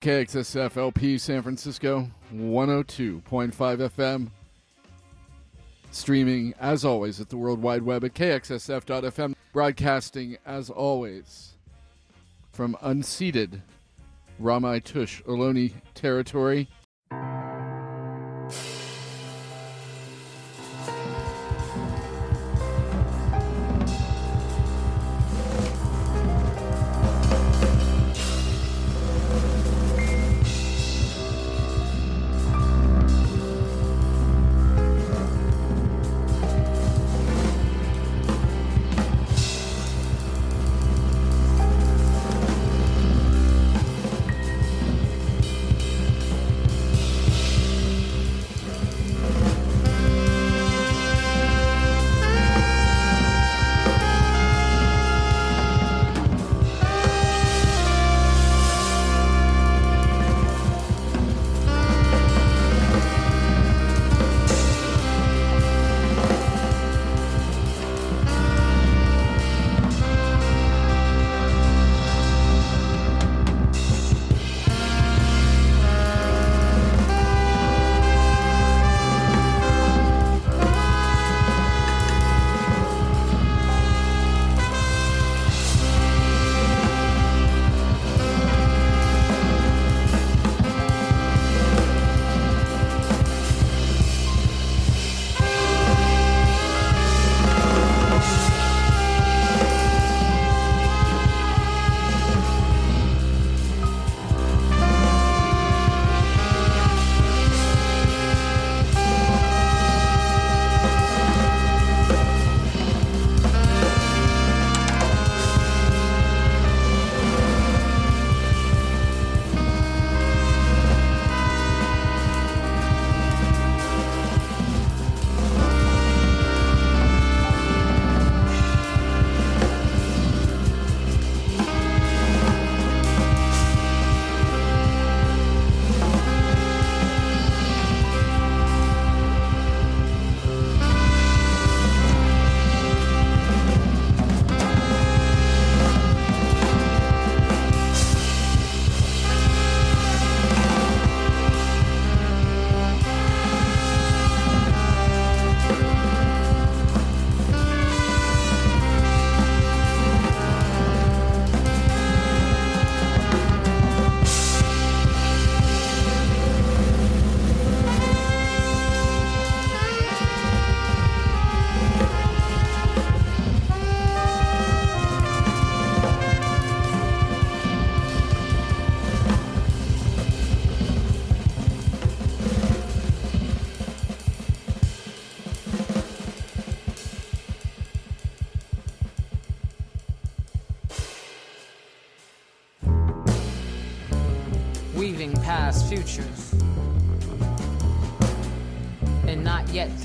KXSF LP San Francisco 102.5 FM. Streaming as always at the World Wide Web at KXSF.FM. Broadcasting as always from unceded Ramaytush Ohlone territory.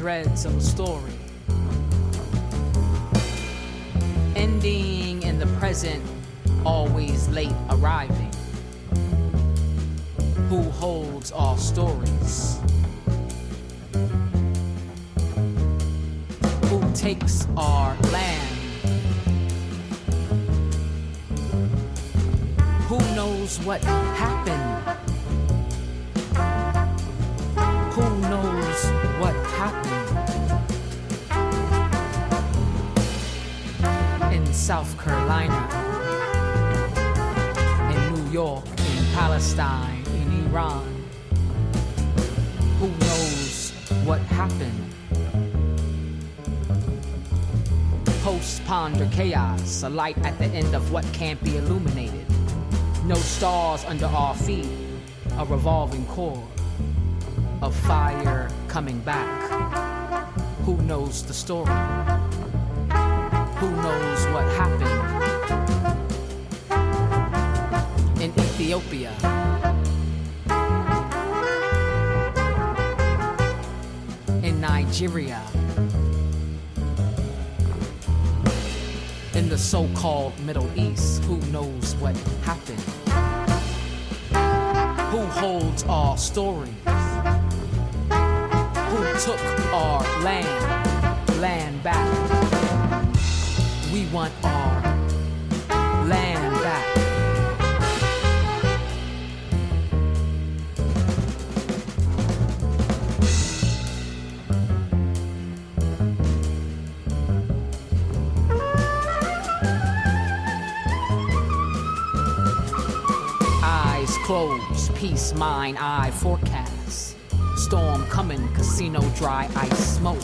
Threads of a story. Of what can't be illuminated. No stars under our feet, a revolving core of fire coming back. Who knows the story? Who knows what happened in Ethiopia? In Nigeria? The so called Middle East, who knows what happened? Who holds our stories? Who took our land, land back? We want peace, mine, eye forecast. Storm coming, casino dry ice smoke.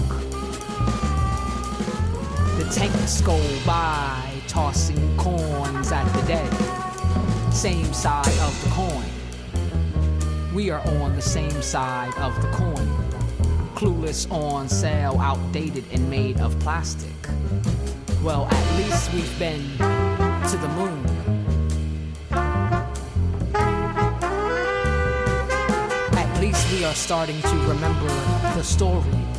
The tanks go by, tossing coins at the dead. Same side of the coin. We are on the same side of the coin. Clueless on sale, outdated and made of plastic. Well, at least we've been to the moon. Starting to remember the stories.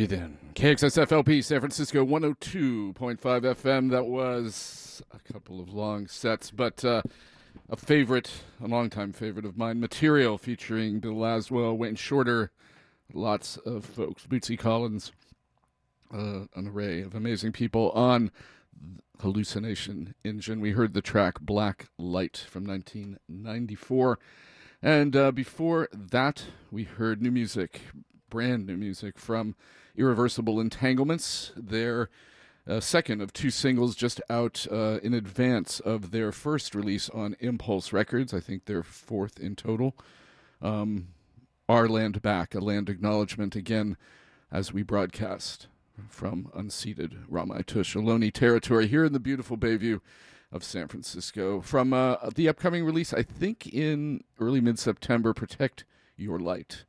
Breathe in. KXSFLP San Francisco 102.5 FM. That was a couple of long sets, but uh, a favorite, a longtime favorite of mine, Material featuring Bill Laswell, Wayne Shorter, lots of folks, Bootsy Collins, uh, an array of amazing people on Hallucination Engine. We heard the track Black Light from 1994. And uh, before that, we heard new music, brand new music from Irreversible Entanglements. Their uh, second of two singles just out uh, in advance of their first release on Impulse Records. I think their fourth in total. Um, Our Land Back, a land acknowledgement again as we broadcast from unceded Ramaytush Ohlone territory here in the beautiful Bayview of San Francisco. From uh, the upcoming release, I think in early mid September, Protect Your Light.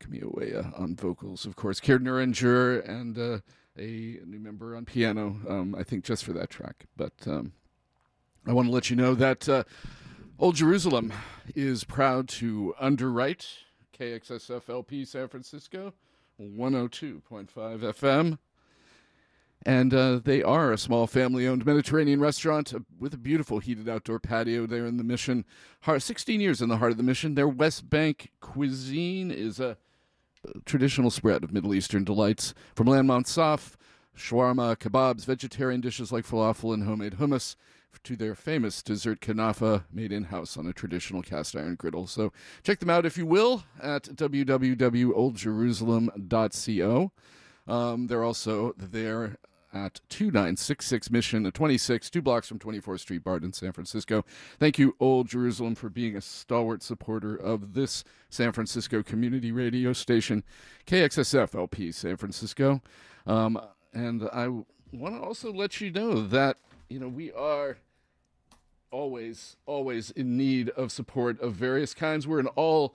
Camille on vocals, of course, Keir Neuringer, and uh, a new member on piano, um, I think just for that track. But um, I want to let you know that uh, Old Jerusalem is proud to underwrite KXSFLP San Francisco, 102.5 FM. And uh, they are a small family owned Mediterranean restaurant with a beautiful heated outdoor patio there in the mission. 16 years in the heart of the mission. Their West Bank cuisine is a traditional spread of Middle Eastern delights from lamb mansaf, shawarma, kebabs, vegetarian dishes like falafel and homemade hummus, to their famous dessert kanafa made in house on a traditional cast iron griddle. So check them out if you will at www.oldjerusalem.co. Um, they're also there at 2966 Mission 26, two blocks from 24th Street, Barton, San Francisco. Thank you, Old Jerusalem, for being a stalwart supporter of this San Francisco community radio station, KXSF LP San Francisco. Um, and I want to also let you know that, you know, we are always, always in need of support of various kinds. We're an all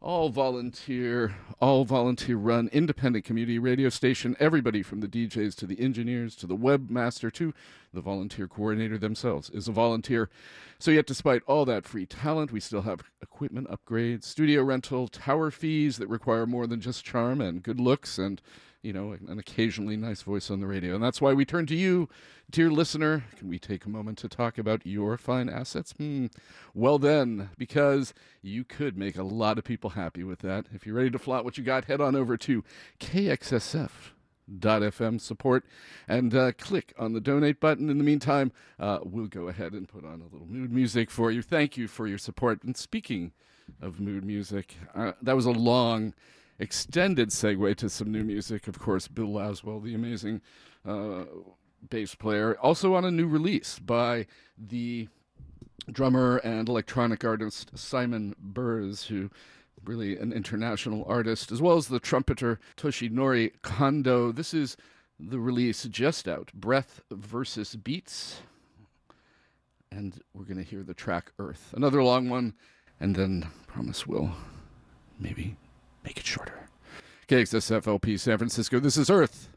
all volunteer, all volunteer run independent community radio station. Everybody from the DJs to the engineers to the webmaster to the volunteer coordinator themselves is a volunteer. So, yet despite all that free talent, we still have equipment upgrades, studio rental, tower fees that require more than just charm and good looks and you know, an occasionally nice voice on the radio. And that's why we turn to you, dear listener. Can we take a moment to talk about your fine assets? Hmm. Well, then, because you could make a lot of people happy with that. If you're ready to flaunt what you got, head on over to KXSF.FM support and uh, click on the donate button. In the meantime, uh, we'll go ahead and put on a little mood music for you. Thank you for your support. And speaking of mood music, uh, that was a long extended segue to some new music. Of course, Bill Laswell, the amazing uh, bass player, also on a new release by the drummer and electronic artist Simon Berz, who really an international artist, as well as the trumpeter Toshinori Kondo. This is the release just out, Breath versus Beats. And we're going to hear the track Earth. Another long one, and then promise we'll maybe Make it shorter. KXSFLP San Francisco. This is Earth.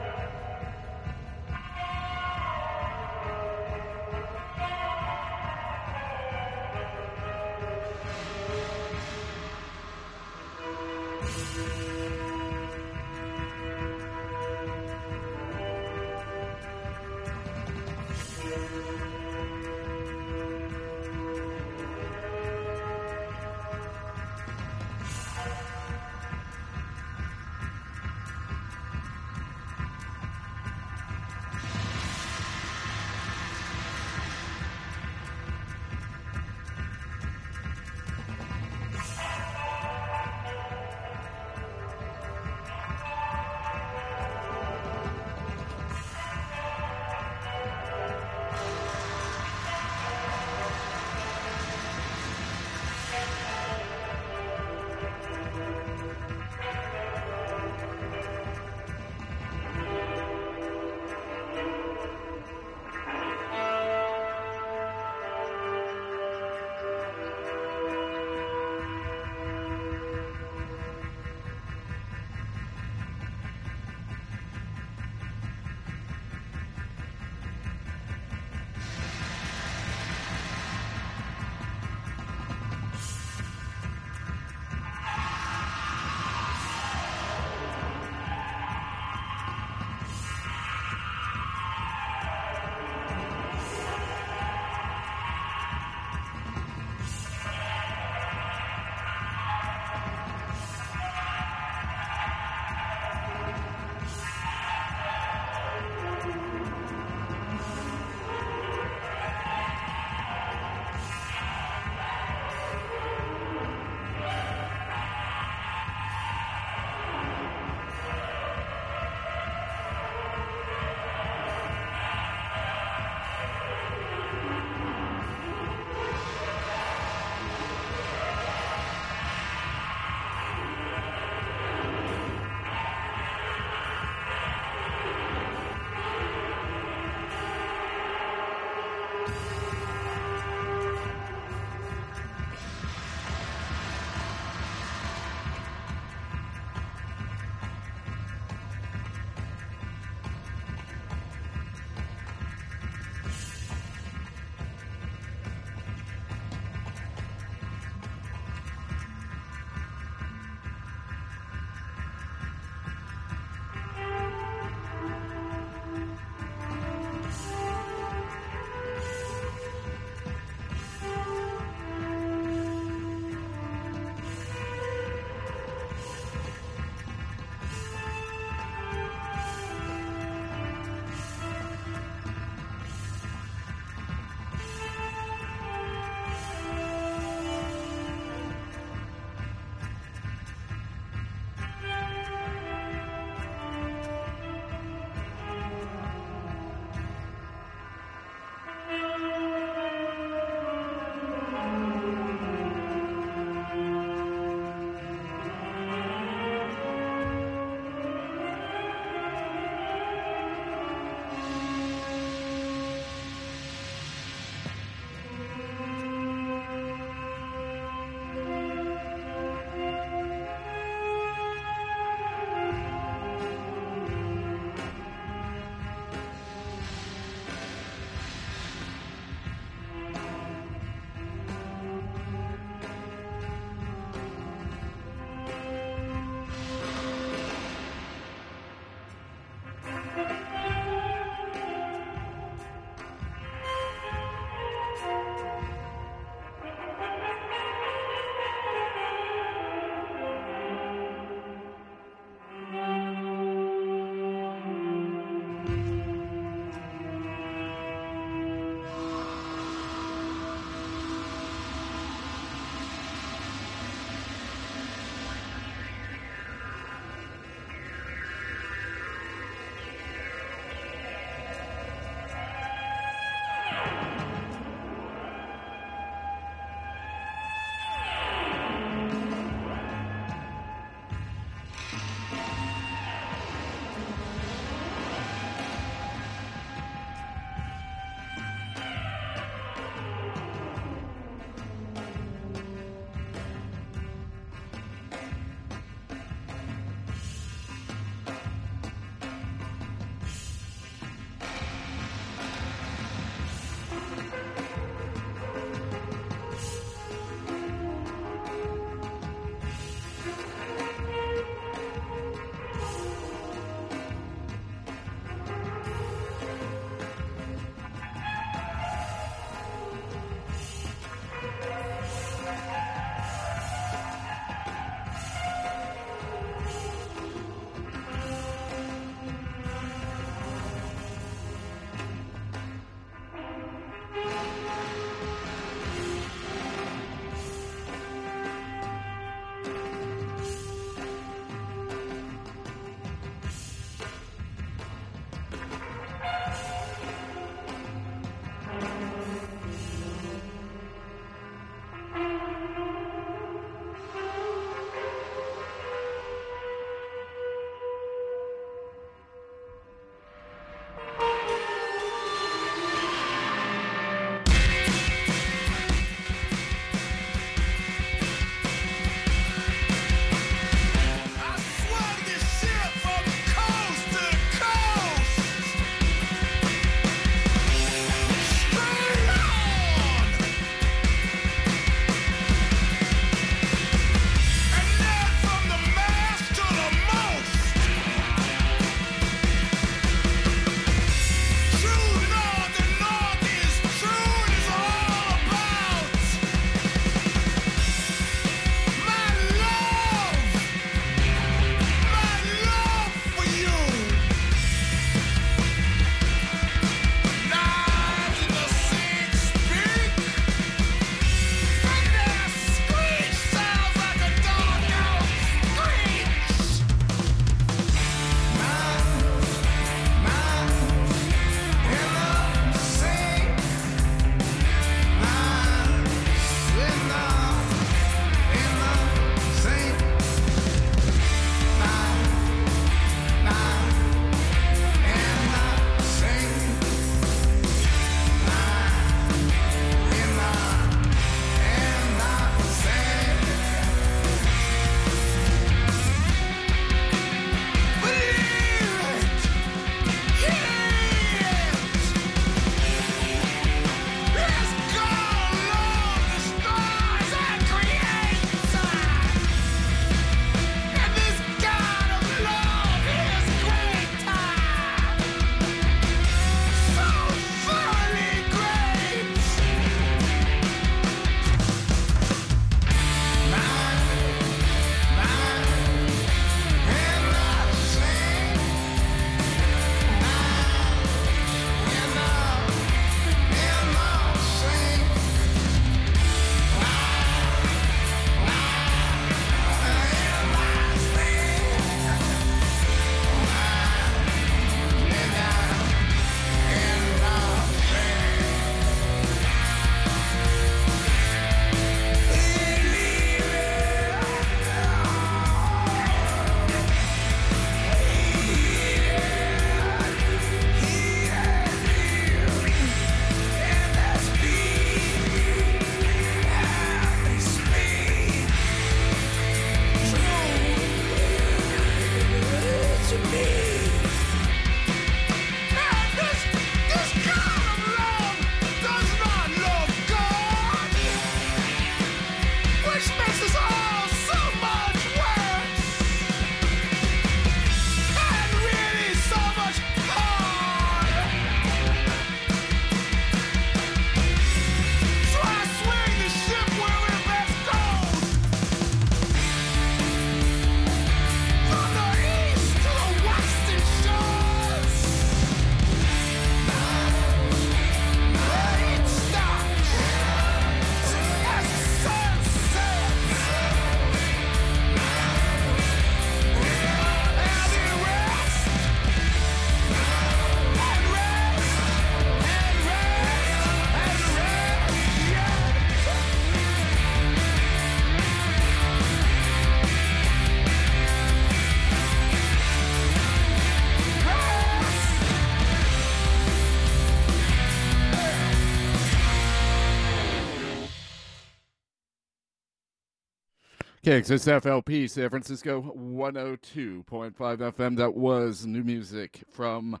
KXSFLP San Francisco 102.5 FM. That was new music from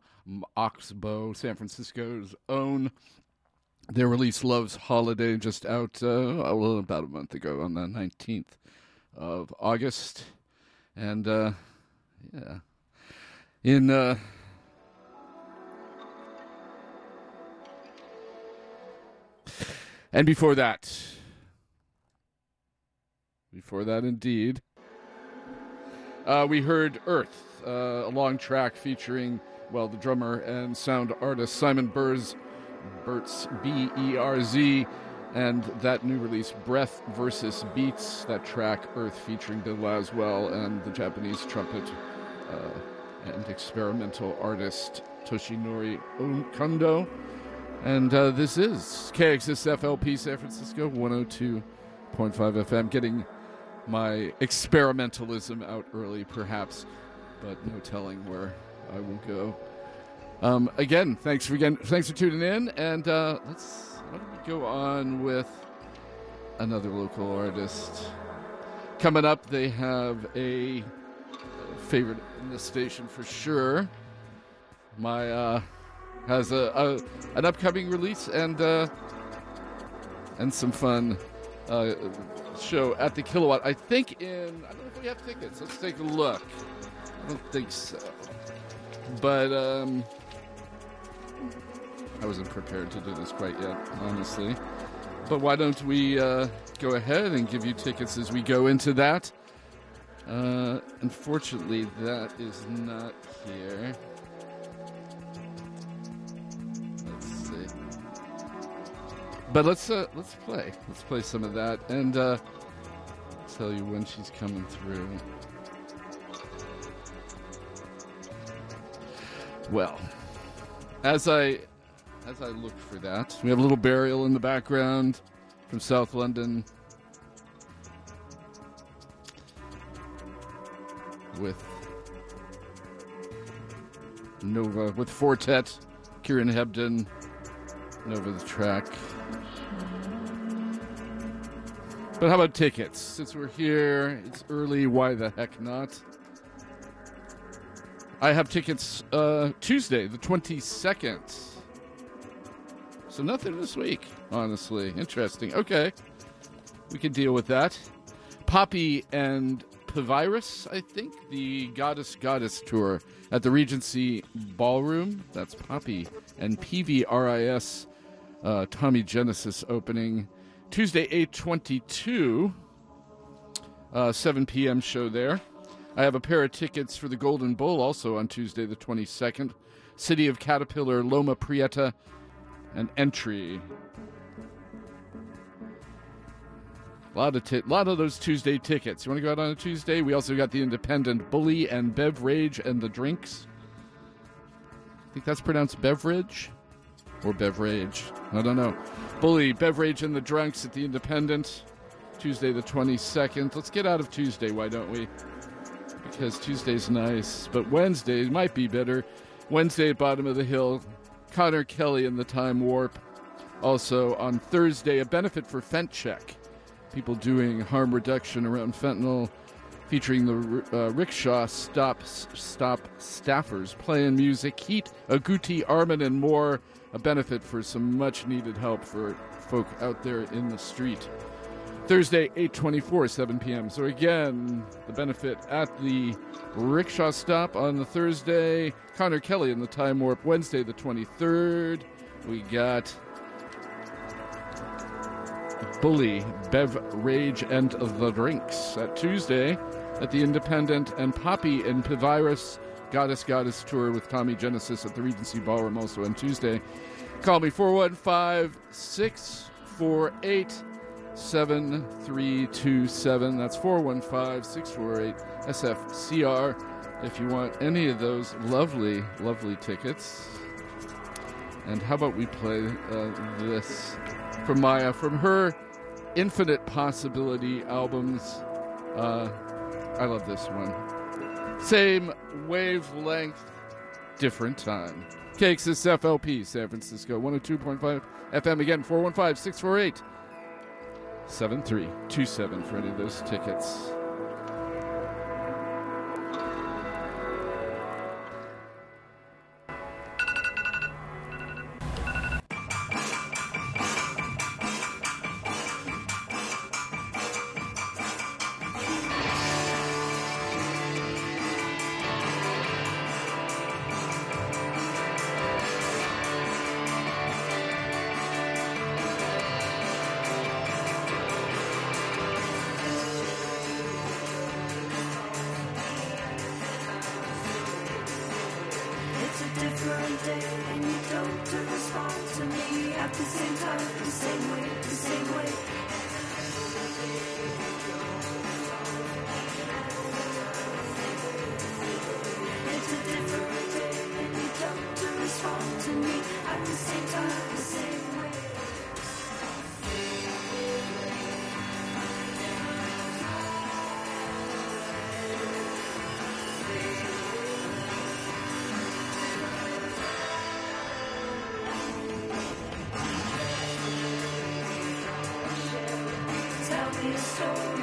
Oxbow, San Francisco's own. Their release Love's Holiday just out uh, about a month ago on the 19th of August. And uh, yeah. In uh, and before that, before that, indeed, uh, we heard Earth, uh, a long track featuring, well, the drummer and sound artist Simon Berz, Bertz, B E R Z, and that new release, Breath versus Beats, that track, Earth, featuring Bill Laswell and the Japanese trumpet uh, and experimental artist Toshinori Kondo. And uh, this is KXSFLP San Francisco 102.5 FM, getting my experimentalism out early, perhaps, but no telling where I will go. Um, again, thanks for again, thanks for tuning in, and uh, let's go on with another local artist. Coming up, they have a favorite in the station for sure. My uh, has a, a an upcoming release and uh, and some fun uh, show at the Kilowatt. I think in I don't know if we have tickets. Let's take a look. I don't think so, but um, I wasn't prepared to do this quite yet, honestly. But why don't we uh, go ahead and give you tickets as we go into that? Uh, unfortunately, that is not here. But let's uh, let's play. Let's play some of that and uh, tell you when she's coming through. Well, as I as I look for that, we have a little burial in the background from South London with Nova, with Four Tet, Kieran Hebden, Nova the track. But how about tickets? Since we're here, it's early, why the heck not? I have tickets uh, Tuesday, the 22nd. So nothing this week, honestly. Interesting. Okay. We can deal with that. Poppy and Pavirus, I think, the Goddess Goddess tour at the Regency Ballroom. That's Poppy and PVRIS uh, Tommy Genesis opening Tuesday, 822, uh, 7 p.m. show there. I have a pair of tickets for the Golden Bull also on Tuesday, the 22nd. City of Caterpillar, Loma Prieta, and Entry. A lot of t- lot of those Tuesday tickets. You want to go out on a Tuesday? We also got the Independent Bully and Beverage and the Drinks. I think that's pronounced beverage or beverage. I don't know. Bully, Beverage, and the Drunks at the Independent. Tuesday the 22nd. Let's get out of Tuesday, why don't we? Because Tuesday's nice, but Wednesday might be better. Wednesday at Bottom of the Hill, Connor Kelly and the Time Warp. Also on Thursday, a benefit for Fent Check. People doing harm reduction around fentanyl, featuring the uh, rickshaw stop stop staffers playing music, heat, agouti, Armin, and more. A benefit for some much needed help for folk out there in the street. Thursday, 824, 7 p.m. So again, the benefit at the rickshaw stop on the Thursday. Connor Kelly in the Time Warp. Wednesday, the 23rd. We got Bully, Bev Rage, and the Drinks. At Tuesday, at the Independent, and Poppy and Pivirus Goddess Goddess Tour with Tommy Genesis at the Regency Ballroom also on Tuesday. Call me 415 648 7327. That's 415 648 SFCR if you want any of those lovely, lovely tickets. And how about we play uh, this from Maya from her Infinite Possibility albums? Uh, I love this one. Same wavelength, different time. KXSFLP, San Francisco, 102.5 FM. Again, 415 648 7327 for any of those tickets. Show.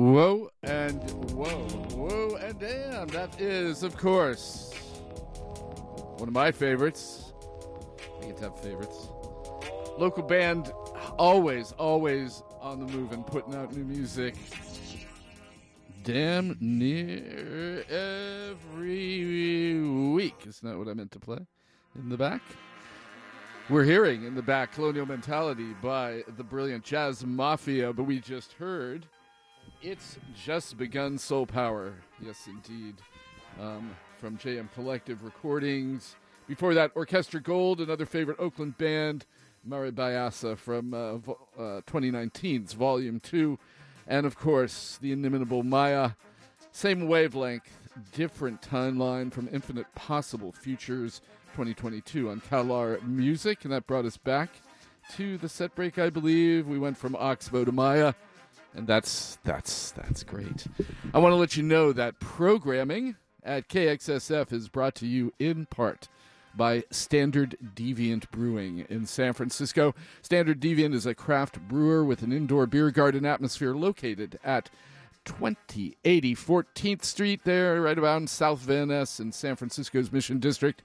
Whoa and whoa, whoa and damn. That is, of course, one of my favorites. I get to have favorites. Local band, always, always on the move and putting out new music. Damn near every week. Isn't that what I meant to play? In the back? We're hearing in the back Colonial Mentality by the brilliant Jazz Mafia, but we just heard It's Just Begun Soul Power. Yes, indeed. Um, from JM Collective Recordings. Before that, Orchestra Gold, another favorite Oakland band, Mari Maribayasa from uh, vo- uh, 2019's Volume 2. And of course, the inimitable Maya. Same wavelength, different timeline from Infinite Possible Futures 2022 on Calar Music. And that brought us back to the set break, I believe. We went from Oxbow to Maya. And that's that's that's great. I want to let you know that programming at KXSF is brought to you in part by Standard Deviant Brewing in San Francisco. Standard Deviant is a craft brewer with an indoor beer garden atmosphere located at 2080 14th Street, there, right around South Van Ness in San Francisco's Mission District.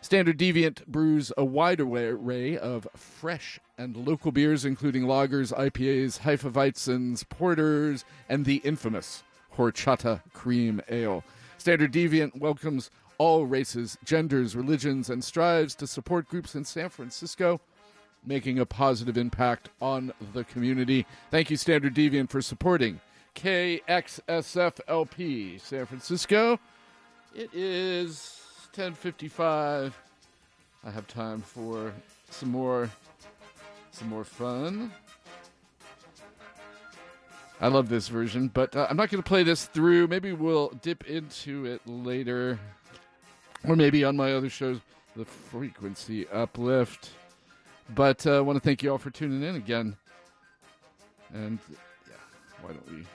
Standard Deviant brews a wide array of fresh and local beers, including lagers, IPAs, Hefeweizens, porters, and the infamous Horchata Cream Ale. Standard Deviant welcomes all races, genders, religions, and strives to support groups in San Francisco, making a positive impact on the community. Thank you, Standard Deviant, for supporting KXSFLP San Francisco. It is 10:55. I have time for some more some more fun. I love this version, but uh, I'm not going to play this through. Maybe we'll dip into it later. Or maybe on my other shows, the frequency uplift. But uh, I want to thank you all for tuning in again. And yeah, why don't we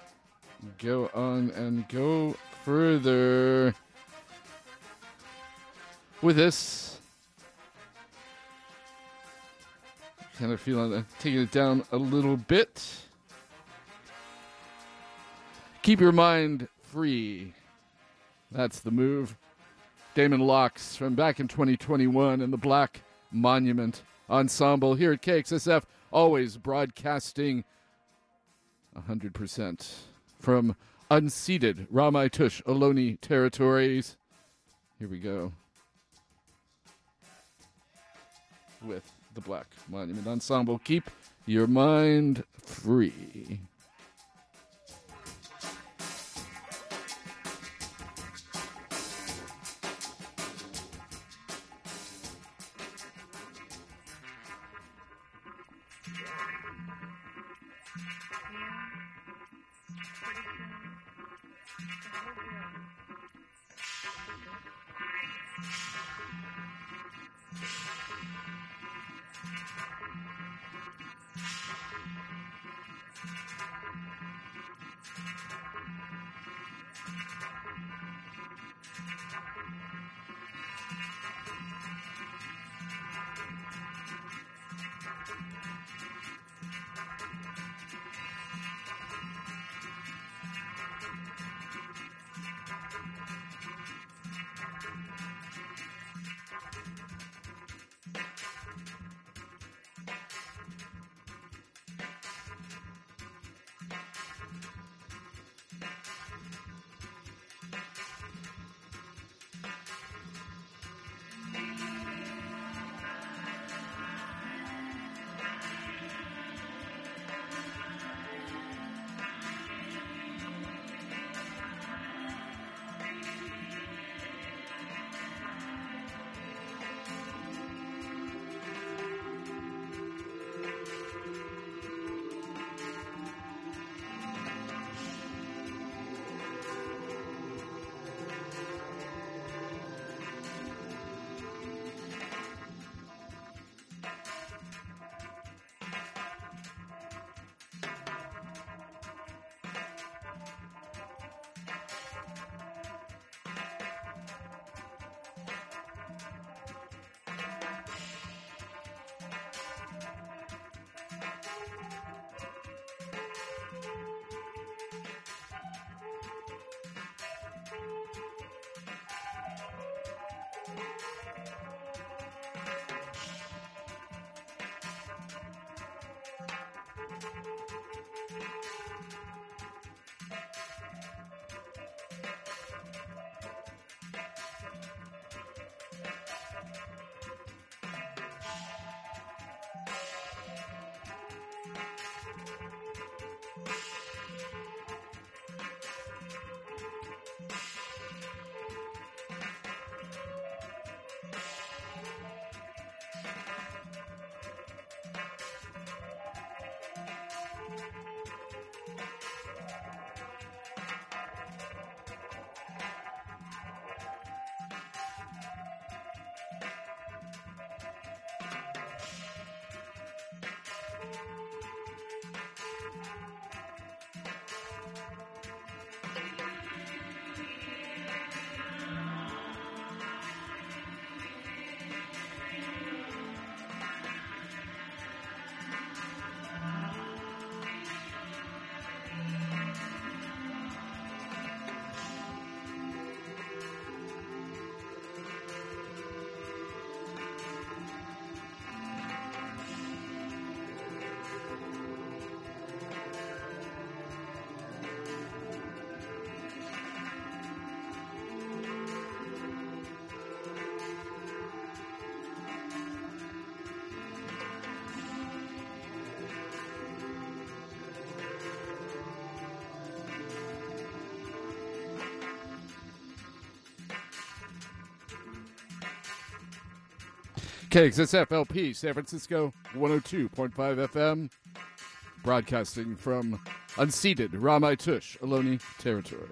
go on and go further with this? Kind of feeling uh, taking it down a little bit. Keep your mind free. That's the move. Damon Locks from back in 2021 and the Black Monument Ensemble here at KXSF, always broadcasting 100% from unceded Ramaytush Ohlone territories. Here we go with the Black Monument Ensemble. Keep your mind free. thank you KXSFLP, San Francisco 102.5 FM, broadcasting from unceded Ramaytush, Ohlone territory.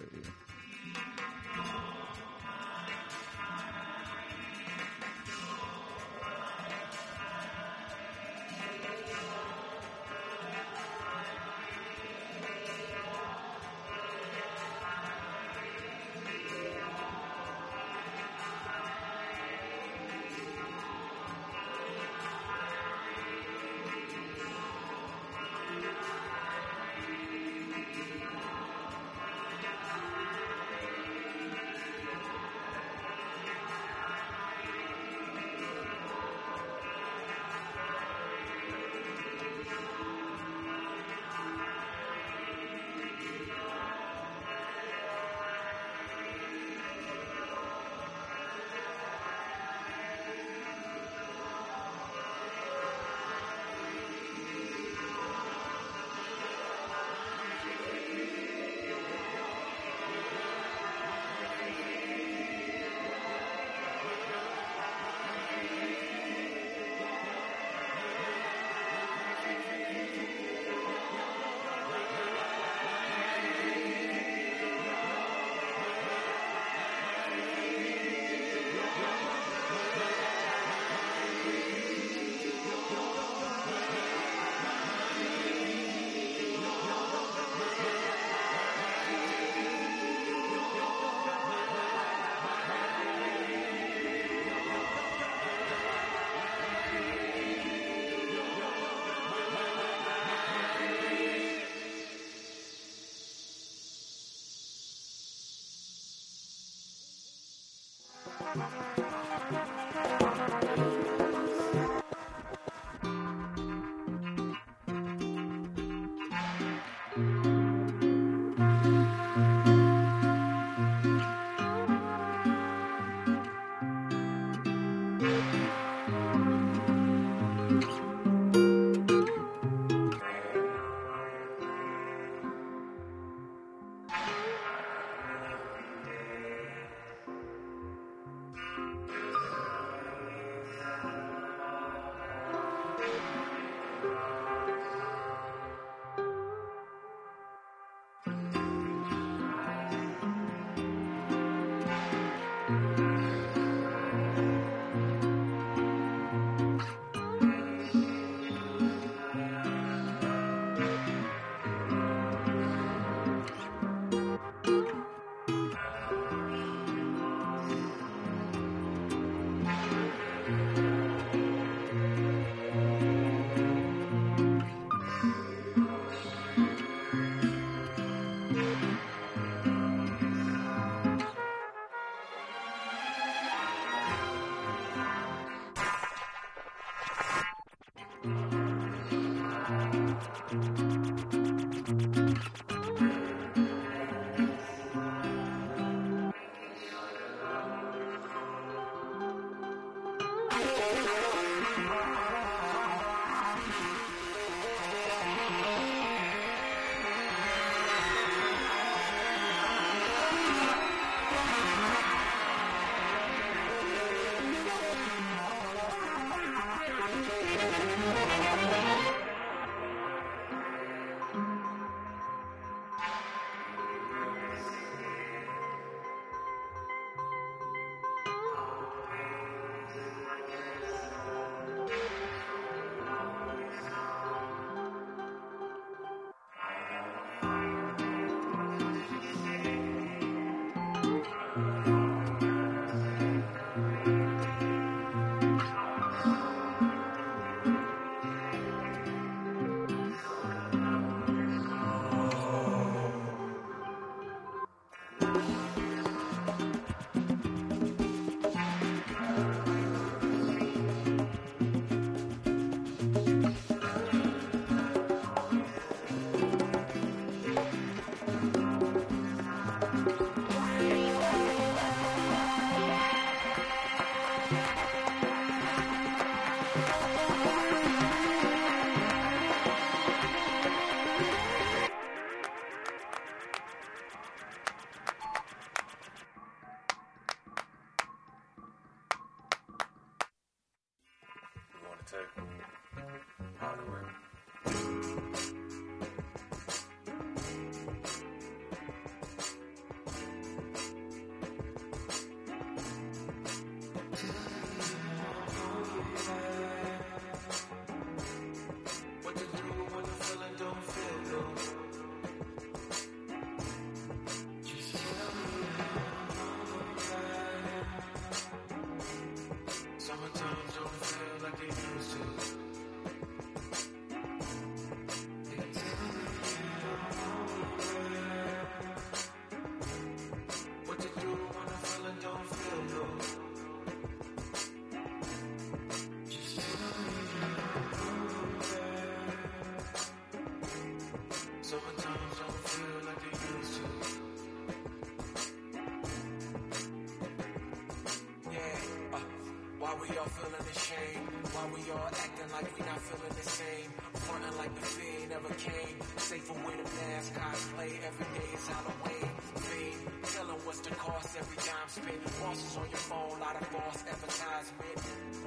We all feeling ashamed. Why we all acting like we not feeling the same. Frontin' like the fear never came. Safer with a mask, cosplay. Every day is Halloween. Fiend, tell them what's the cost every time spent. Bosses on your phone, lot of false advertisement.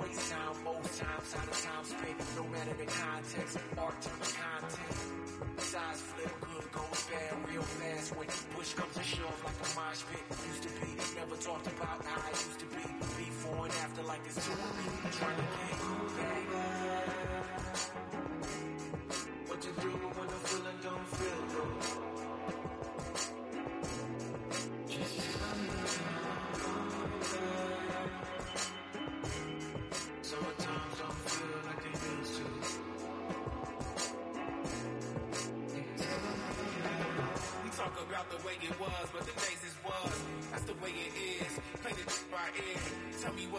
Waste time, most times, out of time spent. No matter the context, art to content. Size flip, goes bad real fast. When push comes to shove like a mosh pit. Used to be, never talked about how I used to be. Before and after like this two of me. Trying to get back. What you do when the feeling don't feel good? Sometimes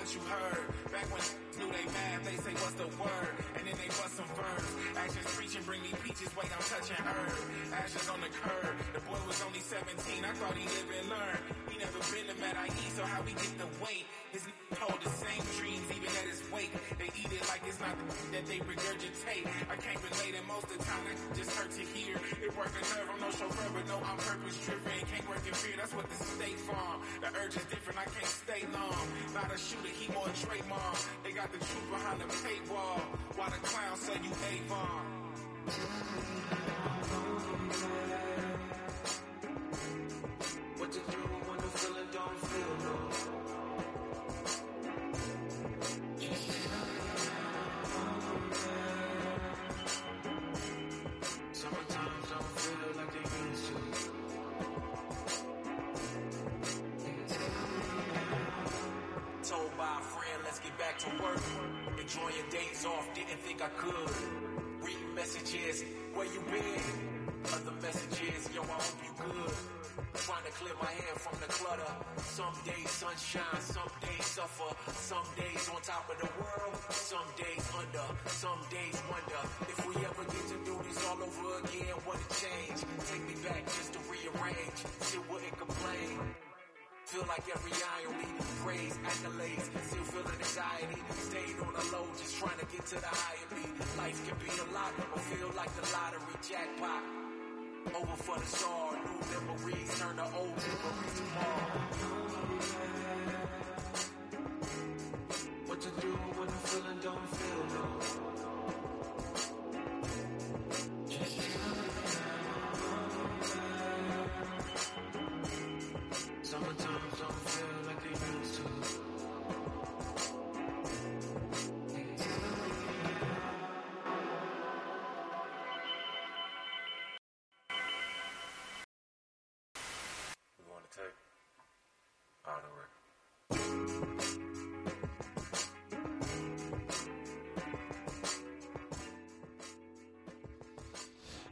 what you heard. Back when knew they mad, they say what's the word, and then they bust some verbs. Actions preaching, bring me peaches. Wait, I'm touching herb. Ashes on the curb. The boy was only 17. I thought he lived and learned. Never been to Mad IE, so how we get the weight? His n- hold the same dreams, even at his wake. They eat it like it's not the that they regurgitate. I can't relate, and most of the time that just hurt to hear. It work a nerve, I'm no chauffeur, but no, I'm purpose driven. Can't work in fear, that's what the state farm. The urge is different, I can't stay long. Not a shooter, he more Draymond. They got the truth behind the paywall. While the clown say you Avon. What to do when the feeling don't feel good? Sometimes don't feel like they used to. Told by a friend, let's get back to work. Enjoy days off, didn't think I could. Reading messages, where you been? Other messages, yo, I hope you good. Trying to clear my head from the clutter. Some days sunshine, some days suffer. Some days on top of the world, some days under. Some days wonder if we ever get to do this all over again. What a change. Take me back just to rearrange. Still wouldn't complain. Feel like every me, praise, accolades, still feeling anxiety. Stayed on the low, just trying to get to the higher beat. Life can be a lot, or feel like the lottery jackpot. Over for the star, new memories turn to old memories tomorrow. What to do when the feeling don't feel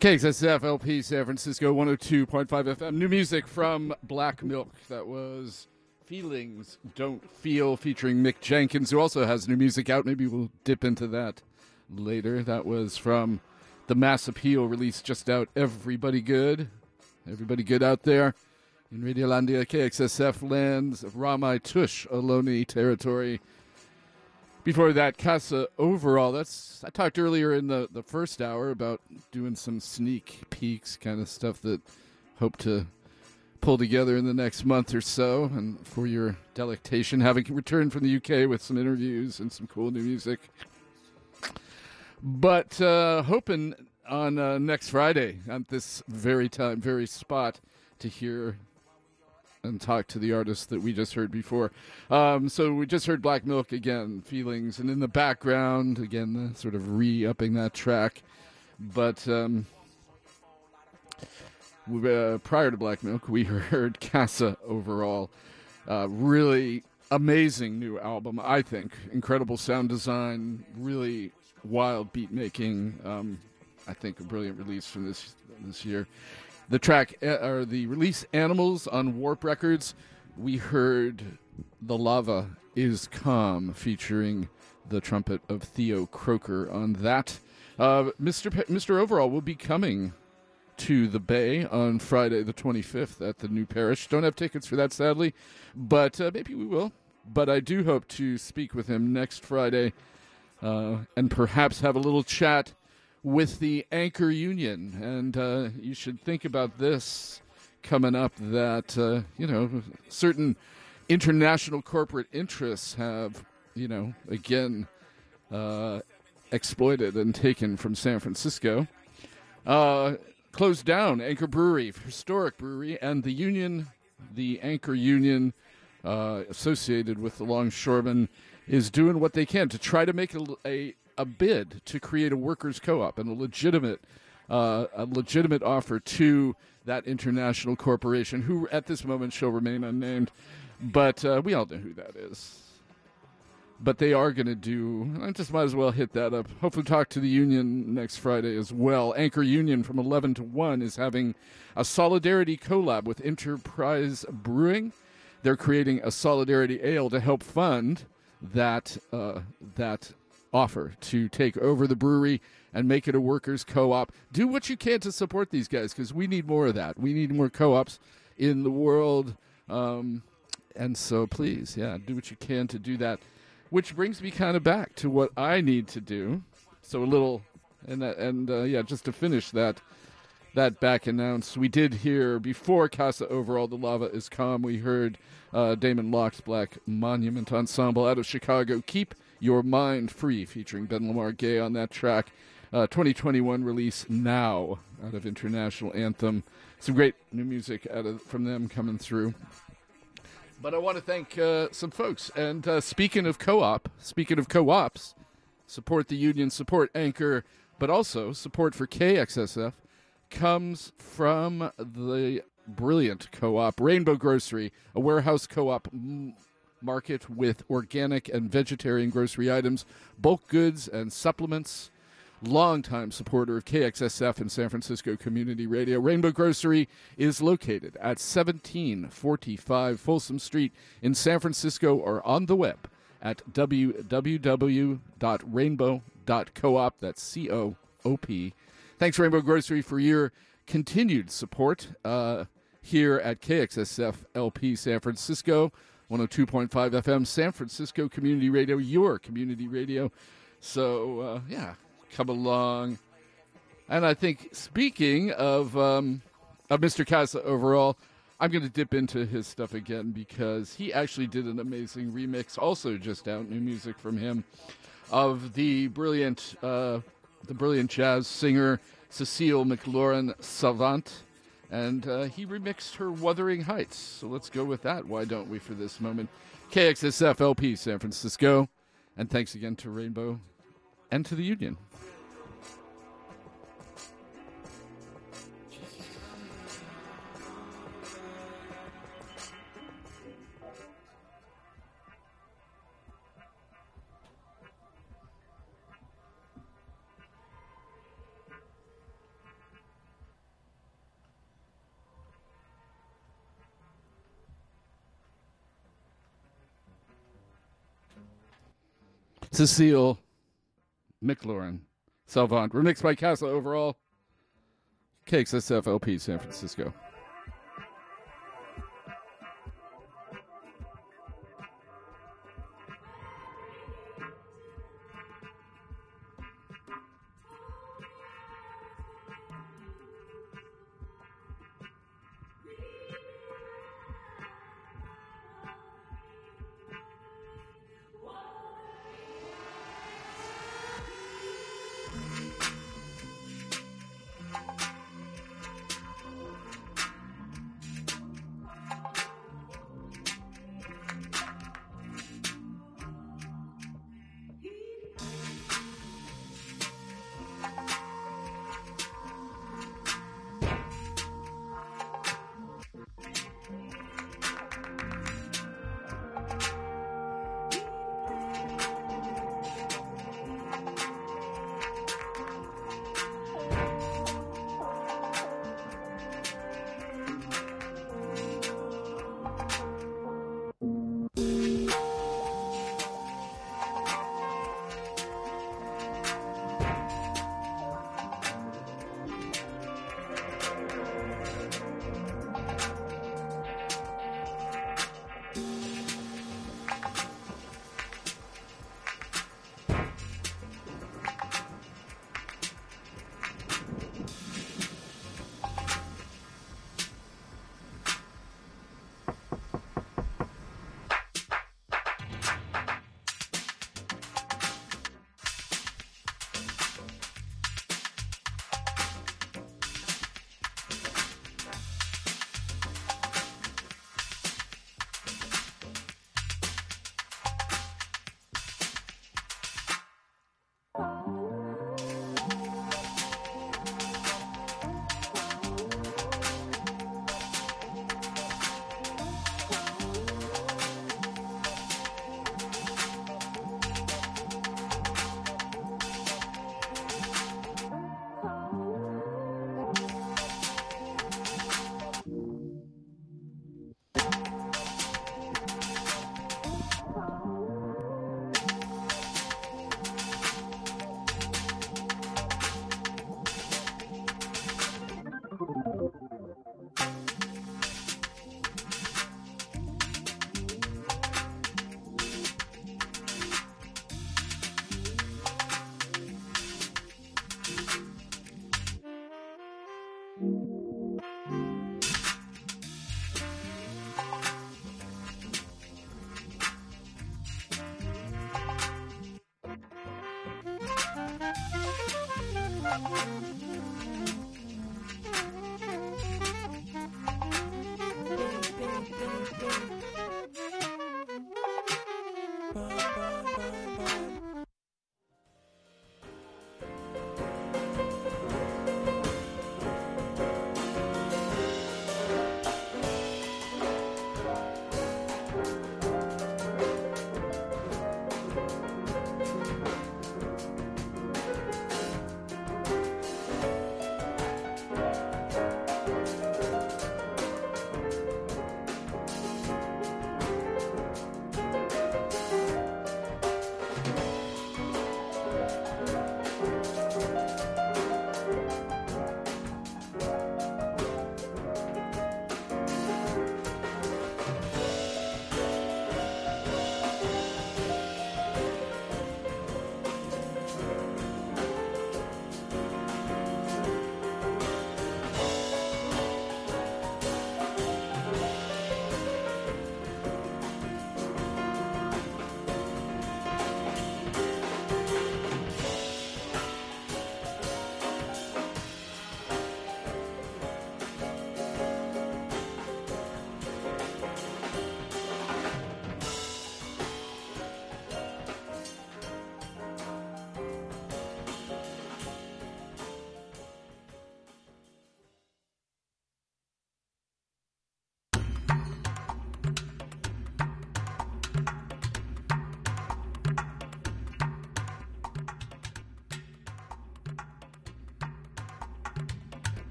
KXSF LP San Francisco 102.5 FM. New music from Black Milk. That was Feelings Don't Feel featuring Mick Jenkins, who also has new music out. Maybe we'll dip into that later. That was from the Mass Appeal release just out. Everybody good? Everybody good out there? In Radiolandia, KXSF lands of Ramaytush Ohlone territory. Before that, Kassa Overall. That's I talked earlier in the, the first hour about doing some sneak peeks kind of stuff that hope to pull together in the next month or so, and for your delectation, having returned from the UK with some interviews and some cool new music. But uh, hoping on uh, next Friday at this very time, very spot, to hear and talk to the artist that we just heard before. Um, so we just heard Black Milk again, Feelings, and in the background, again, uh, sort of re upping that track. But um, uh, prior to Black Milk, we heard Kassa Overall. Uh, really amazing new album, I think. Incredible sound design, really wild beat making. Um, I think a brilliant release from this this year. The track uh, or the release Animals on Warp Records. We heard The Lava is Calm featuring the trumpet of Theo Croker on that. Uh, Mr. Pe- Mr. Overall will be coming to the Bay on Friday the 25th at the New Parish. Don't have tickets for that, sadly, but uh, maybe we will. But I do hope to speak with him next Friday uh, and perhaps have a little chat with the Anchor Union. And uh, you should think about this coming up that, uh, you know, certain international corporate interests have, you know, again, uh, exploited and taken from San Francisco. Uh, closed down Anchor Brewery, historic brewery, and the union, the Anchor Union uh, associated with the Longshoremen, is doing what they can to try to make a, a, a bid to create a workers' co-op and a legitimate uh, a legitimate offer to that international corporation, who at this moment shall remain unnamed, but uh, we all know who that is but they are going to do. I just might as well hit that up. Hopefully, talk to the union next Friday as well. Anchor Union from 11 to 1 is having a solidarity collab with Enterprise Brewing. They're creating a solidarity ale to help fund that uh, that offer to take over the brewery and make it a workers' co-op. Do what you can to support these guys because we need more of that. We need more co-ops in the world. Um, and so, please, yeah, do what you can to do that which brings me kind of back to what I need to do. So a little, and and uh, yeah, just to finish that that back announce, we did hear before Kassa Overall, the lava is calm. We heard uh, Damon Locks Black Monument Ensemble out of Chicago. Keep your mind free, featuring Ben Lamar Gay on that track. Uh, 2021 release now out of International Anthem. Some great new music out of from them coming through. But I want to thank uh, some folks. And uh, speaking of co op, speaking of co ops, support the union, support Anchor, but also support for KXSF comes from the brilliant co op Rainbow Grocery, a warehouse co op m- market with organic and vegetarian grocery items, bulk goods, and supplements. longtime supporter of KXSF and San Francisco Community Radio. Rainbow Grocery is located at 1745 Folsom Street in San Francisco or on the web at www.rainbow.coop. That's C O O P. Thanks, Rainbow Grocery, for your continued support uh, here at KXSF LP San Francisco, 102.5 FM, San Francisco Community Radio, your community radio. So, uh, yeah, come along. And I think, speaking of, um, of Mr. Kassa Overall, I'm going to dip into his stuff again because he actually did an amazing remix, also just out, new music from him, of the brilliant, uh, the brilliant jazz singer Cecile McLorin Salvant, and uh, he remixed her Wuthering Heights. So let's go with that. Why don't we for this moment? KXSF LP San Francisco, and thanks again to Rainbow and to the Union. Cecile McLorin Salvant, remixed by Kassa Overall. KXSF LP San Francisco.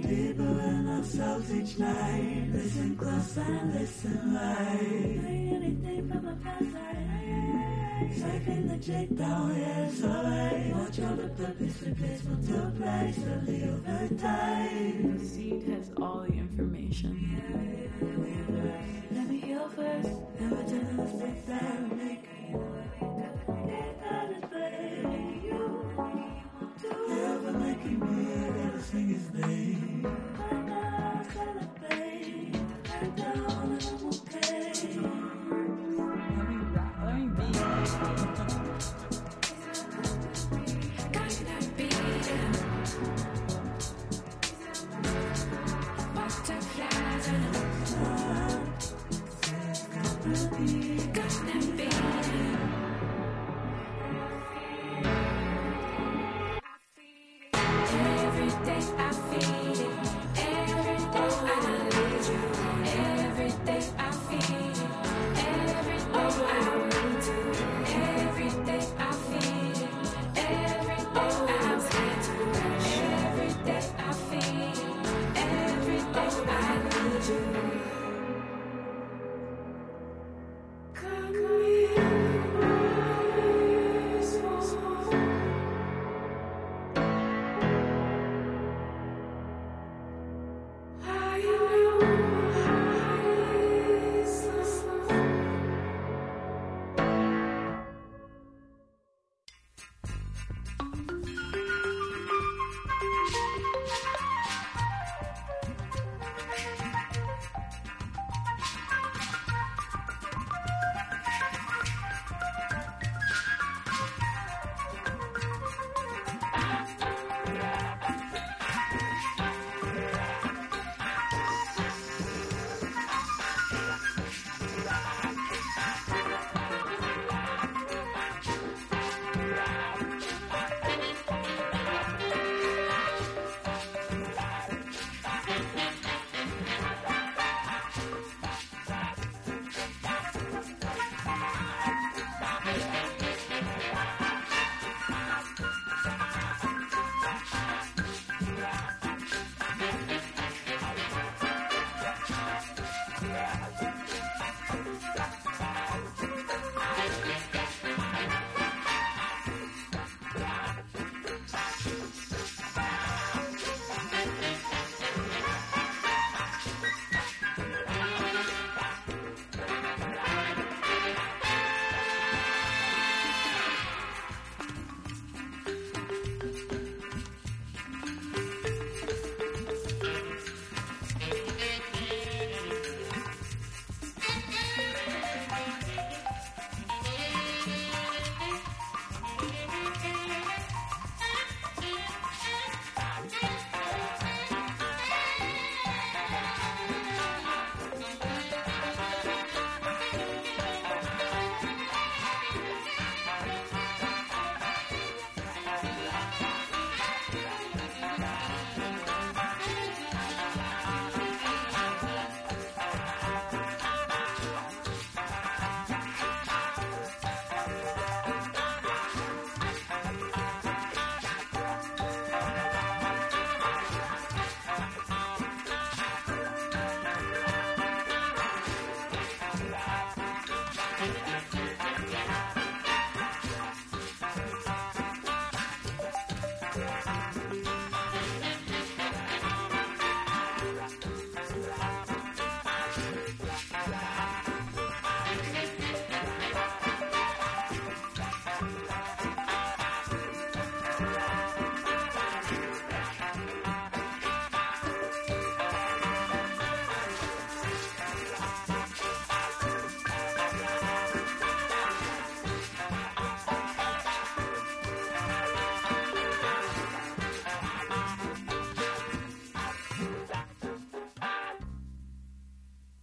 Deeper in ourselves each night. Listen close and listen light. Anything from the past I. Siphon the jig down here, it's alright. Watch all the purpose replaced for place place. Slowly over time. The seed has all the information. Let me heal first. Never do the that I make.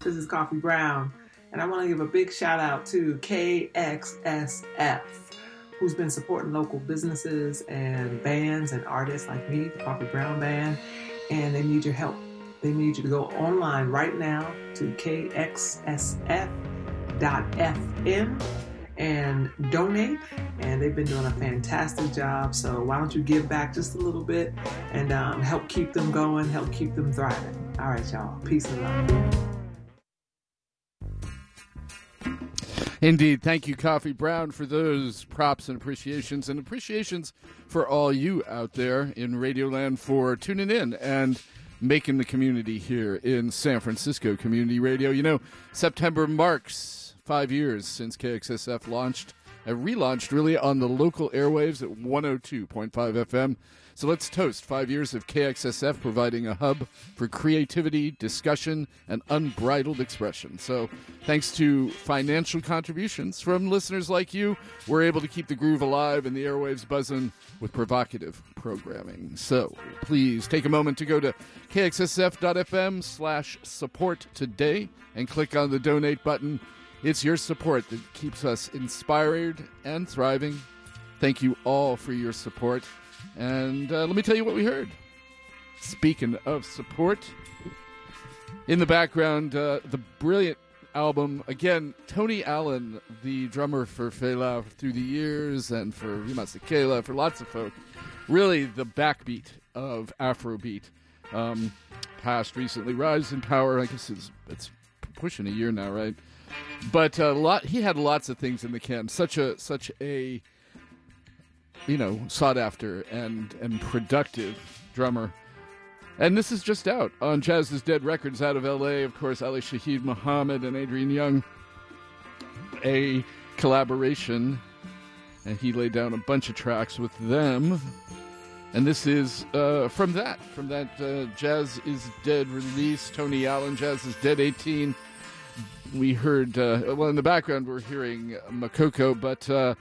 This is Coffee Brown, and I want to give a big shout out to KXSF, who's been supporting local businesses and bands and artists like me, the Coffee Brown Band, and they need your help. They need you to go online right now to kxsf.fm and donate. And they've been doing a fantastic job. So why don't you give back just a little bit and um, help keep them going, help keep them thriving. All right, y'all. Peace and love. Indeed. Thank you, Coffee Brown, for those props and appreciations, and appreciations for all you out there in Radioland for tuning in and making the community here in San Francisco Community Radio. You know, September marks five years since KXSF launched, uh, relaunched really on the local airwaves at 102.5 FM. So let's toast five years of KXSF providing a hub for creativity, discussion, and unbridled expression. So, thanks to financial contributions from listeners like you, we're able to keep the groove alive and the airwaves buzzing with provocative programming. So, please take a moment to go to kxsf.fm slash support today and click on the donate button. It's your support that keeps us inspired and thriving. Thank you all for your support. And uh, let me tell you what we heard. Speaking of support, in the background, uh, the brilliant album again. Tony Allen, the drummer for Fela through the years, and for Hugh Masekela, for lots of folk, really the backbeat of Afrobeat. Um, passed recently, Rise in Power. I guess it's, it's pushing a year now, right? But a lot. He had lots of things in the can. Such a such a you know, sought after and and productive drummer. And this is just out on Jazz is Dead Records out of LA. Of course, Ali Shaheed Muhammad and Adrian Younge, a collaboration. And he laid down a bunch of tracks with them. And this is uh, from that, from that uh, Jazz is Dead release, Tony Allen, Jazz is Dead 18. We heard, uh, well, in the background, we're hearing Makoko, but uh,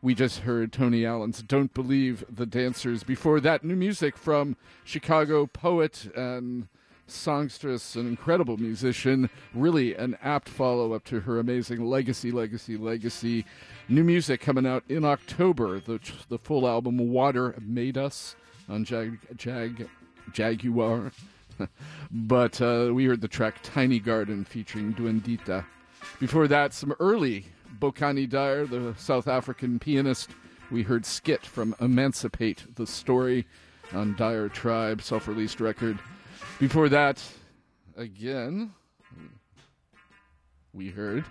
we just heard Tony Allen's Don't Believe the Dancers. Before that, new music from Chicago poet and songstress, an incredible musician, really an apt follow up to her amazing Legacy, Legacy, Legacy. New music coming out in October. The, the full album Water Made Us on Jag, Jag, Jaguar. but uh, we heard the track Tiny Garden featuring Duendita. Before that, some early Bokani Dyer, the South African pianist. We heard Skit from Emancipate the Story on Dyer Tribe, self released record. Before that, again, we heard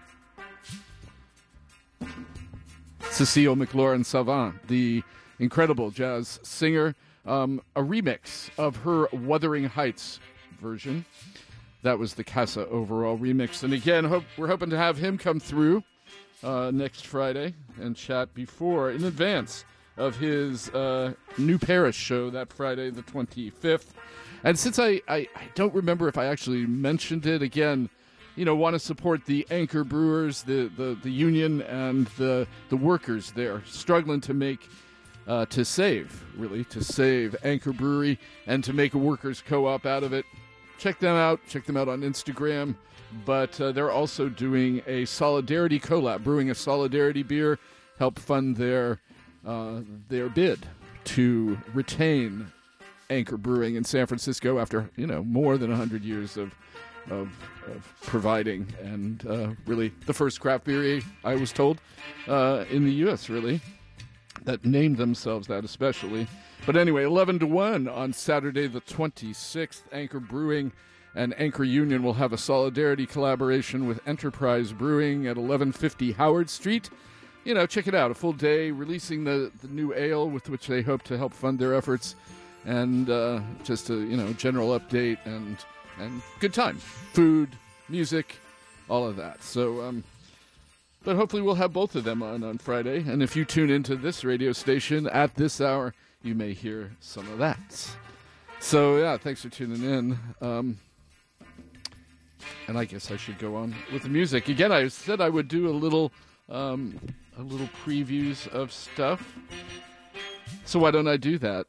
Cecile McLorin Salvant, the incredible jazz singer, um, a remix of her Wuthering Heights version. That was the Kassa Overall remix. And again, hope, we're hoping to have him come through uh, next Friday and chat before, in advance of his uh, New Parish show that Friday, the 25th. And since I, I, I, don't remember if I actually mentioned it again, you know, want to support the anchor brewers, the, the, the union, and the, the workers there, struggling to make, uh, to save, really, to save Anchor Brewery and to make a workers co op out of it. Check them out. Check them out on Instagram but uh, they're also doing a solidarity collab, brewing a solidarity beer, help fund their uh, their bid to retain Anchor Brewing in San Francisco after you know more than hundred years of, of, of providing and uh, really the first craft beer I was told uh, in the U.S. really that named themselves that especially. But anyway, eleven to one on Saturday the twenty sixth. Anchor Brewing and Anchor Union will have a solidarity collaboration with Enterprise Brewing at 1150 Howard Street. You know, check it out. A full day releasing the, the new ale with which they hope to help fund their efforts, and uh, just a you know general update and and good time, food, music, all of that. So, um, but hopefully we'll have both of them on on Friday. And if you tune into this radio station at this hour, you may hear some of that. So yeah, thanks for tuning in. Um, and I guess I should go on with the music again. I said I would do a little, um, a little previews of stuff. So why don't I do that?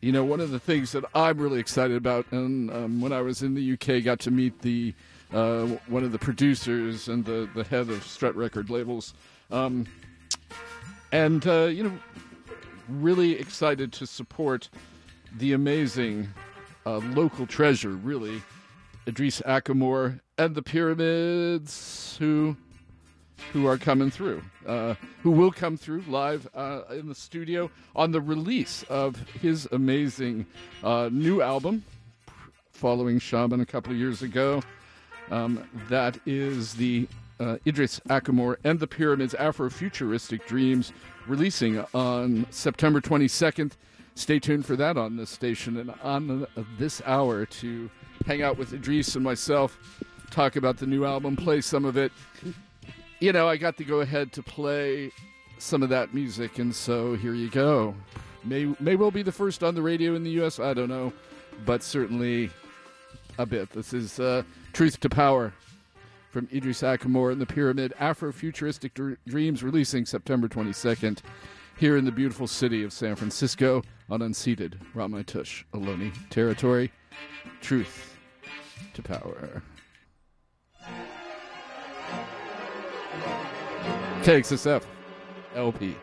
You know, one of the things that I'm really excited about, and um, when I was in the UK, got to meet the uh, one of the producers and the, the head of Strut Record labels. Um, and, uh, you know, really excited to support the amazing uh, local treasure, really, Idris Ackamoor and the Pyramids, who who are coming through, uh, who will come through live uh, in the studio on the release of his amazing uh, new album, following Shaman a couple of years ago. Um, that is the uh, Idris Ackamoor and the Pyramids Afrofuturistic Dreams, releasing on September 22nd. Stay tuned for that on this station and on this hour to hang out with Idris and myself, talk about the new album, play some of it. You know, I got to go ahead to play some of that music, and so here you go. May may well be the first on the radio in the U.S. I don't know, but certainly a bit. This is uh, Truth to Power from Idris Ackamoor and the Pyramid Afrofuturistic Dr- Dreams, releasing September 22nd here in the beautiful city of San Francisco on unceded Ramaytush Ohlone territory. Truth to Power. KXSF LP.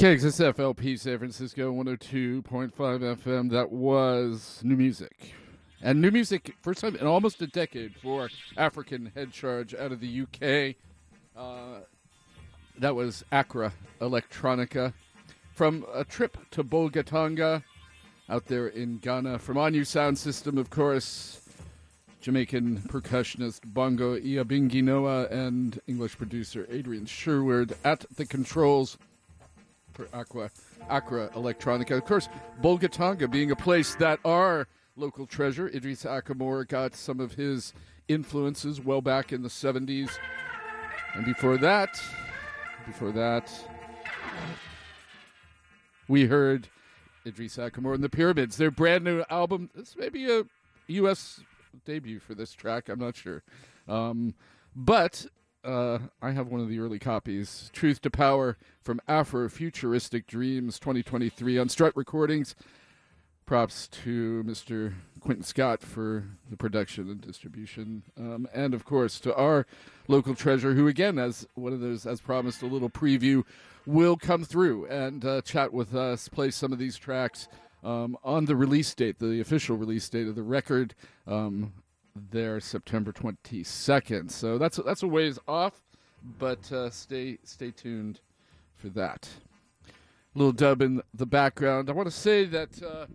KXSFLP San Francisco 102.5 FM. That was new music. And new music, first time in almost a decade for African Head Charge out of the UK. Uh, that was Accra Electronica. From a trip to Bolgatanga out there in Ghana. From On-U Sound System, of course, Jamaican percussionist Bonjo Iyabinghi Noah and English producer Adrian Sherwood at the controls Aqua, Accra Electronica. Of course, Bolgatanga being a place that our local treasure, Idris Ackamoor, got some of his influences well back in the 70s. And before that, before that, we heard Idris Ackamoor and the Pyramids, their brand new album. This may be a U.S. debut for this track. I'm not sure. Um, but uh, I have one of the early copies. Truth to Power from Afrofuturistic Dreams 2023 on Strut Recordings. Props to Mr. Quinton Scott for the production and distribution. Um, and of course to our local treasure, who again, as one of those, as promised, a little preview, will come through and uh, chat with us, play some of these tracks. Um, on the release date, the official release date of the record, um, there September 22nd. So that's that's a ways off, but uh, stay stay tuned for that. Little dub in the background. I want to say that uh,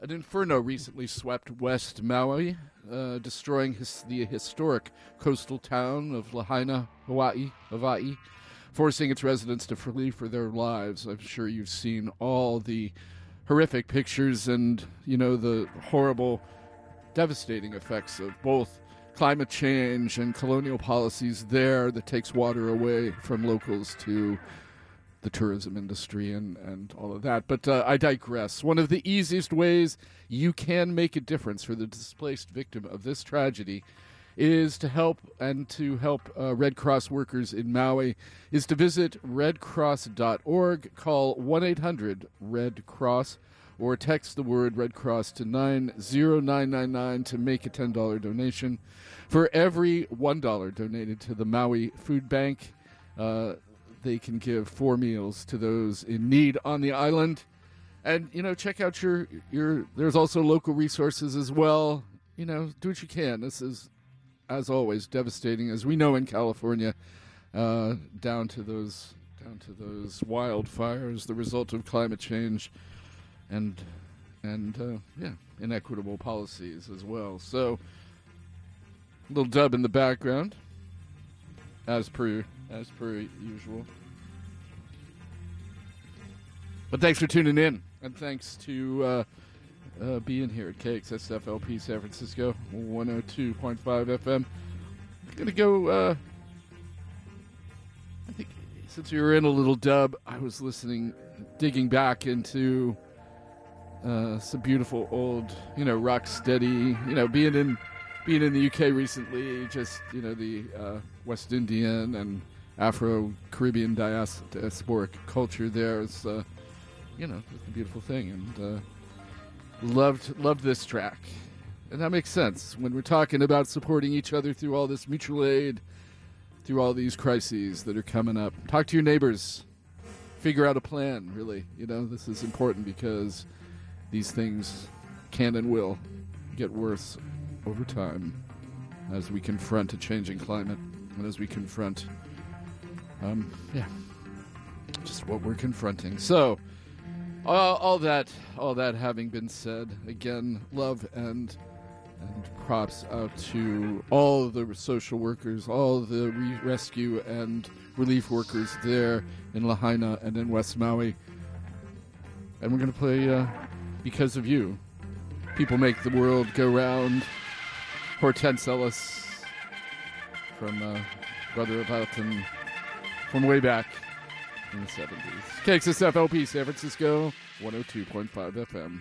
an inferno recently swept West Maui, uh, destroying his, the historic coastal town of Lahaina, Hawaii, Hawaii, forcing its residents to flee for their lives. I'm sure you've seen all the horrific pictures and you know the horrible devastating effects of both climate change and colonial policies there that takes water away from locals to the tourism industry and, and all of that. But uh, I digress. One of the easiest ways you can make a difference for the displaced victim of this tragedy is to help and to help uh, Red Cross workers in Maui is to visit redcross.org, call 1 800 Red Cross, or text the word Red Cross to 90999 to make a $10 donation. For every $1 donated to the Maui Food Bank, uh, they can give four meals to those in need on the island. And you know, check out your your. There's also local resources as well. You know, do what you can. This is, as always, devastating, as we know in California, uh, down to those down to those wildfires, the result of climate change, and and uh, yeah, inequitable policies as well. So, little dub in the background, as per as per usual. But thanks for tuning in, and thanks to uh, uh, being here at KXSFLP San Francisco 102.5 FM. I'm gonna go. Uh, I think since we were in a little dub, I was listening, digging back into uh, some beautiful old, you know, rock steady. You know, being in being in the UK recently, just you know the uh, West Indian and Afro Caribbean diasporic culture there is, uh, you know, it's a beautiful thing, and uh, loved loved this track, and that makes sense when we're talking about supporting each other through all this mutual aid, through all these crises that are coming up. Talk to your neighbors, figure out a plan. Really, you know, this is important because these things can and will get worse over time as we confront a changing climate and as we confront um, yeah, just what we're confronting. So, all, all that, all that having been said, again, love and and props out to all the social workers, all the re- rescue and relief workers there in Lahaina and in West Maui. And we're going to play uh, Because of You. People make the world go round. Hortense Ellis from uh, Brother of Alton from way back in the 70s. KXSFLP San Francisco, 102.5 FM.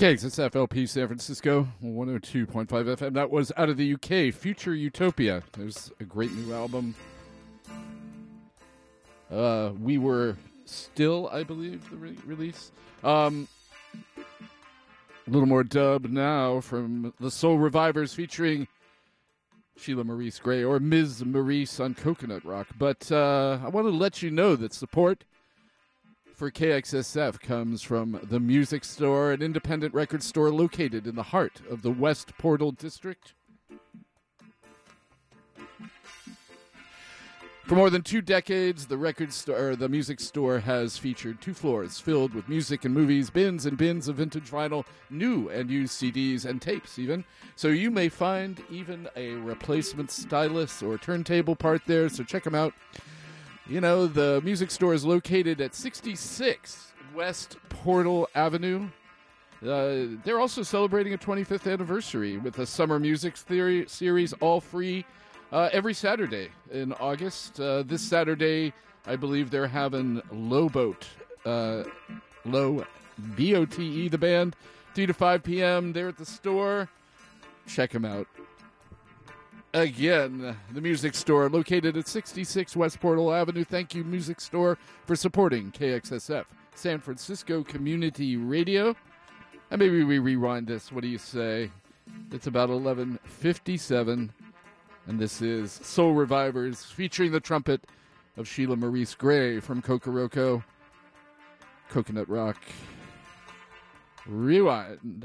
KXSF FLP San Francisco, 102.5 FM. That was out of the UK, Future Utopia. There's a great new album. Uh, we were still, I believe, the re- release. Um, a little more dub now from the Soul Revivers featuring Sheila Maurice Grey or Ms. Maurice on Coconut Rock. But uh, I want to let you know that support for KXSF comes from the Music Store, an independent record store located in the heart of the West Portal District. For more than two decades, the record store, the music store, has featured two floors filled with music and movies, bins and bins of vintage vinyl, new and used CDs and tapes, even. So you may find even a replacement stylus or turntable part there. So check them out. You know, the music store is located at 66 West Portal Avenue. Uh, they're also celebrating a 25th anniversary with a summer music theory series, all free, uh, every Saturday in August. Uh, this Saturday, I believe they're having Low Boat, uh, Low B O T E, the band, 3 to 5 p.m. They're at the store. Check them out. Again, the music store located at 66 West Portal Avenue. Thank you, Music Store, for supporting KXSF, San Francisco Community Radio. And maybe we rewind this. What do you say? It's about 11:57, and this is Soul Revivers featuring the trumpet of Sheila Maurice Grey from Kokoroko, Coconut Rock. Rewind.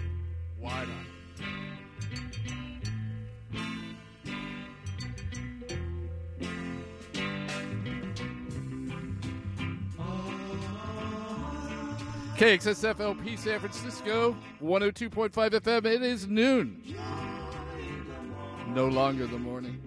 KXSFLP San Francisco, 102.5 FM. It is noon. No longer the morning.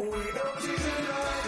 We don't need a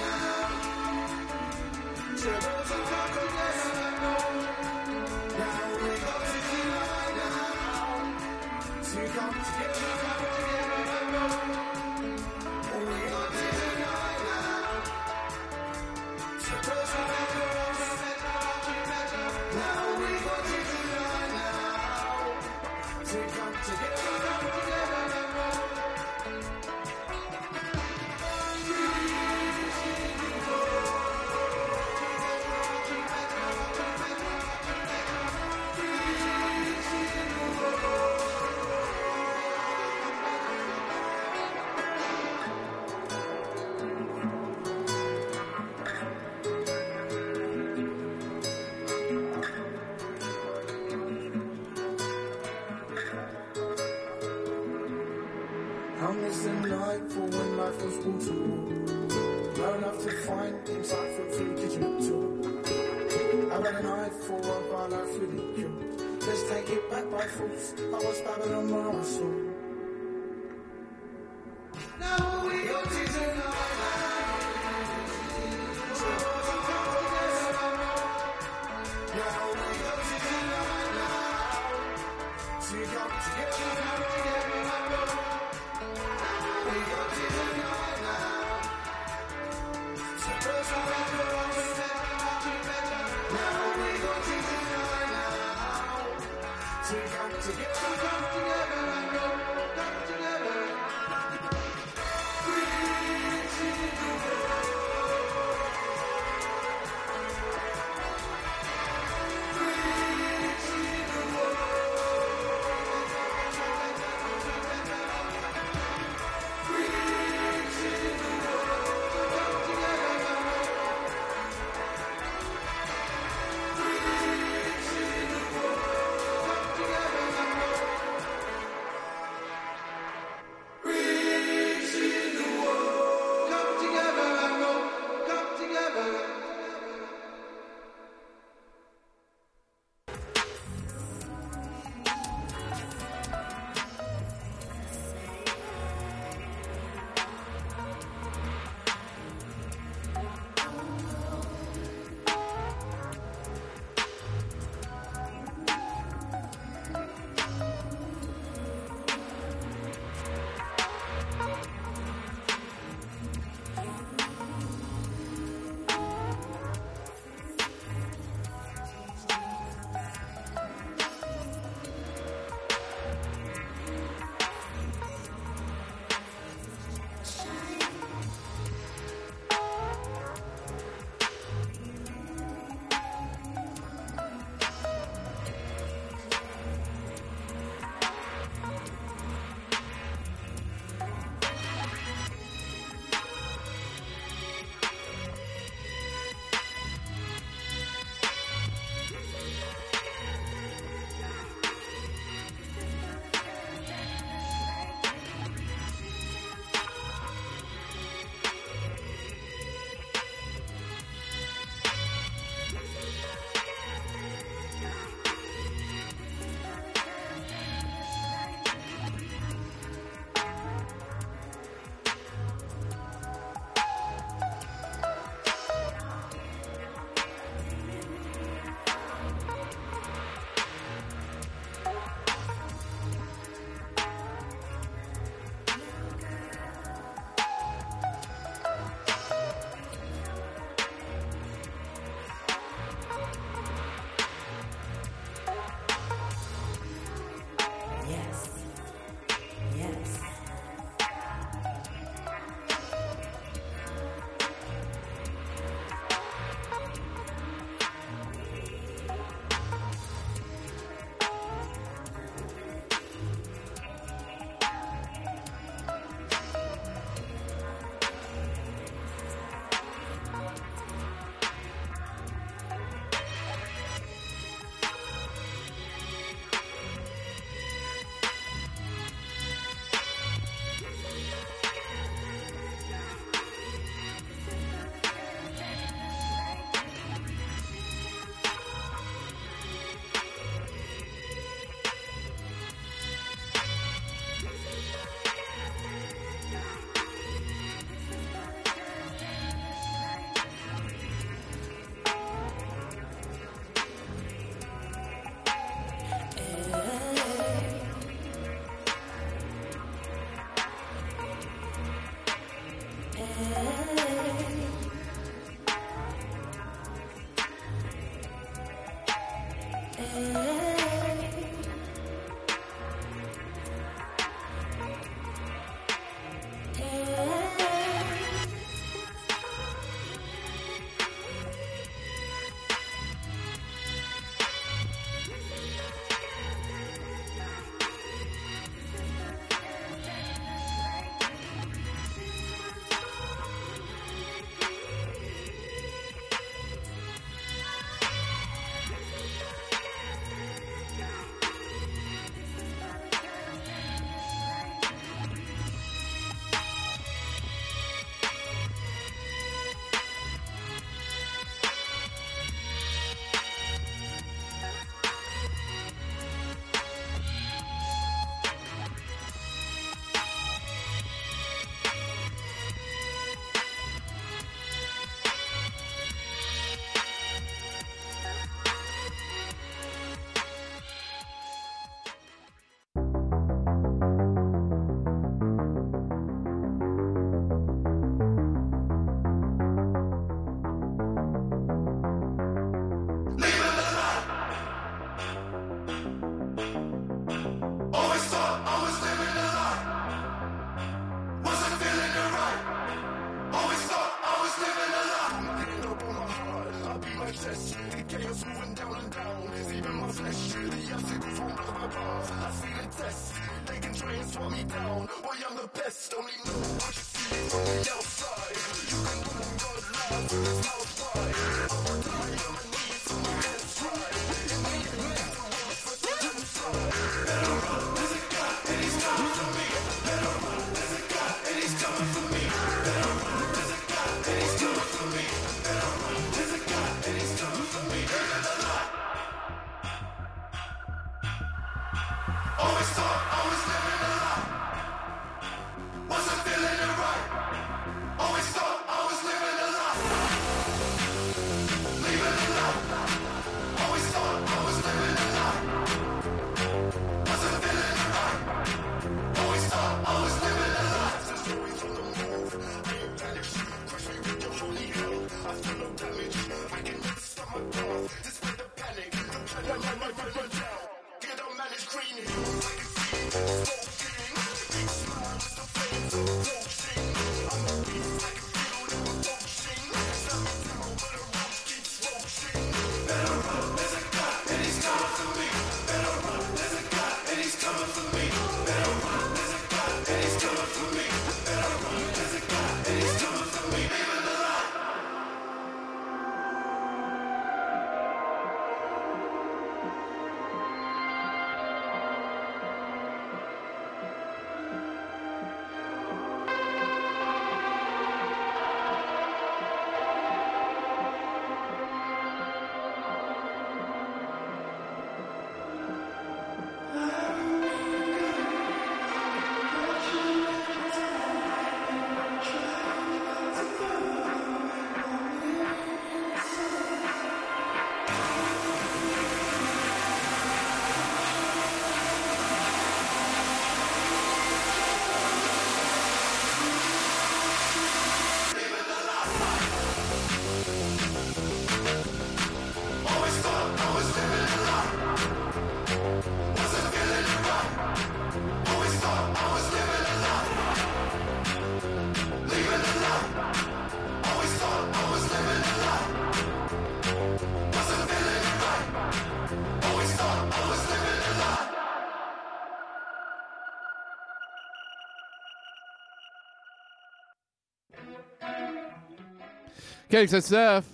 KXSF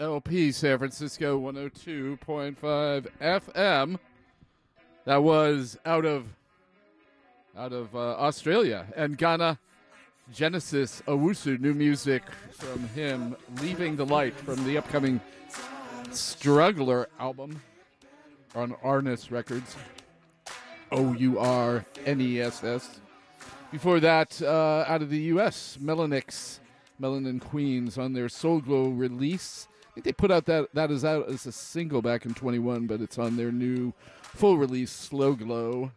LP San Francisco 102.5 FM. That was out of out of uh, Australia and Ghana. Genesis Owusu, new music from him, Leaving the Light from the upcoming Struggler album on Ourness Records. O U R N E S S. Before that, uh, out of the U.S., Melanix, Melanin Queens on their Soul Glow release. I think they put out that that is out as a single back in 21, but it's on their new full release, Slow Glow.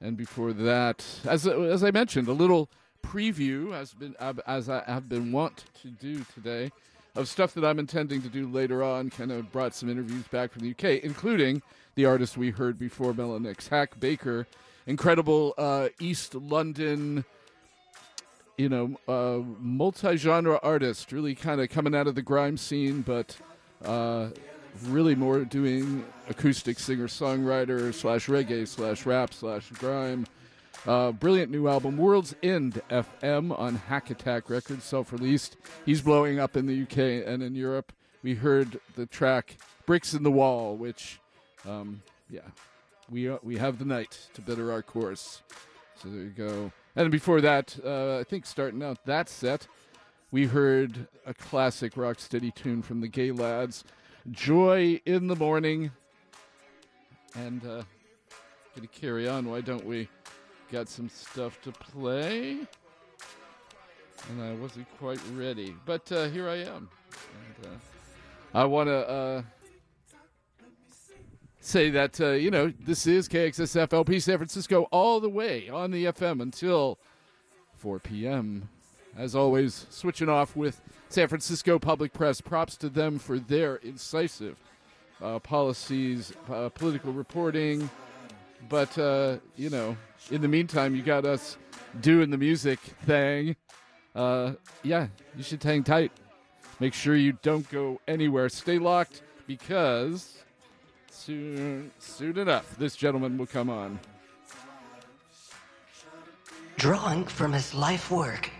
And before that, as as I mentioned, a little preview has been as I have been wont to do today of stuff that I'm intending to do later on. Kind of brought some interviews back from the UK, including the artist we heard before, Melanix, Hak Baker, incredible uh, East London, you know, uh, multi-genre artist, really kind of coming out of the grime scene, but uh, really more doing acoustic singer-songwriter slash reggae slash rap slash grime. Uh, brilliant new album, World's End FM on Hack Attack Records, self released. He's blowing up in the UK and in Europe. We heard the track Bricks in the Wall, which, um, yeah, we, uh, we have the night to better our course. So there you go. And before that, uh, I think starting out that set, we heard a classic rocksteady tune from the Gaylads, Joy in the Morning. And uh, gonna carry on, why don't we? Got some stuff to play. And I wasn't quite ready. But uh, here I am. And, uh, I want to uh, say that, uh, you know, this is KXSF LP San Francisco all the way on the FM until 4 p.m. As always, switching off with San Francisco Public Press. Props to them for their incisive uh, policies, uh, political reporting. But, uh, you know, in the meantime, you got us doing the music thing. Uh, yeah, you should hang tight. Make sure you don't go anywhere. Stay locked because soon, soon enough, this gentleman will come on. Drawing from his life work,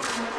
Thank you.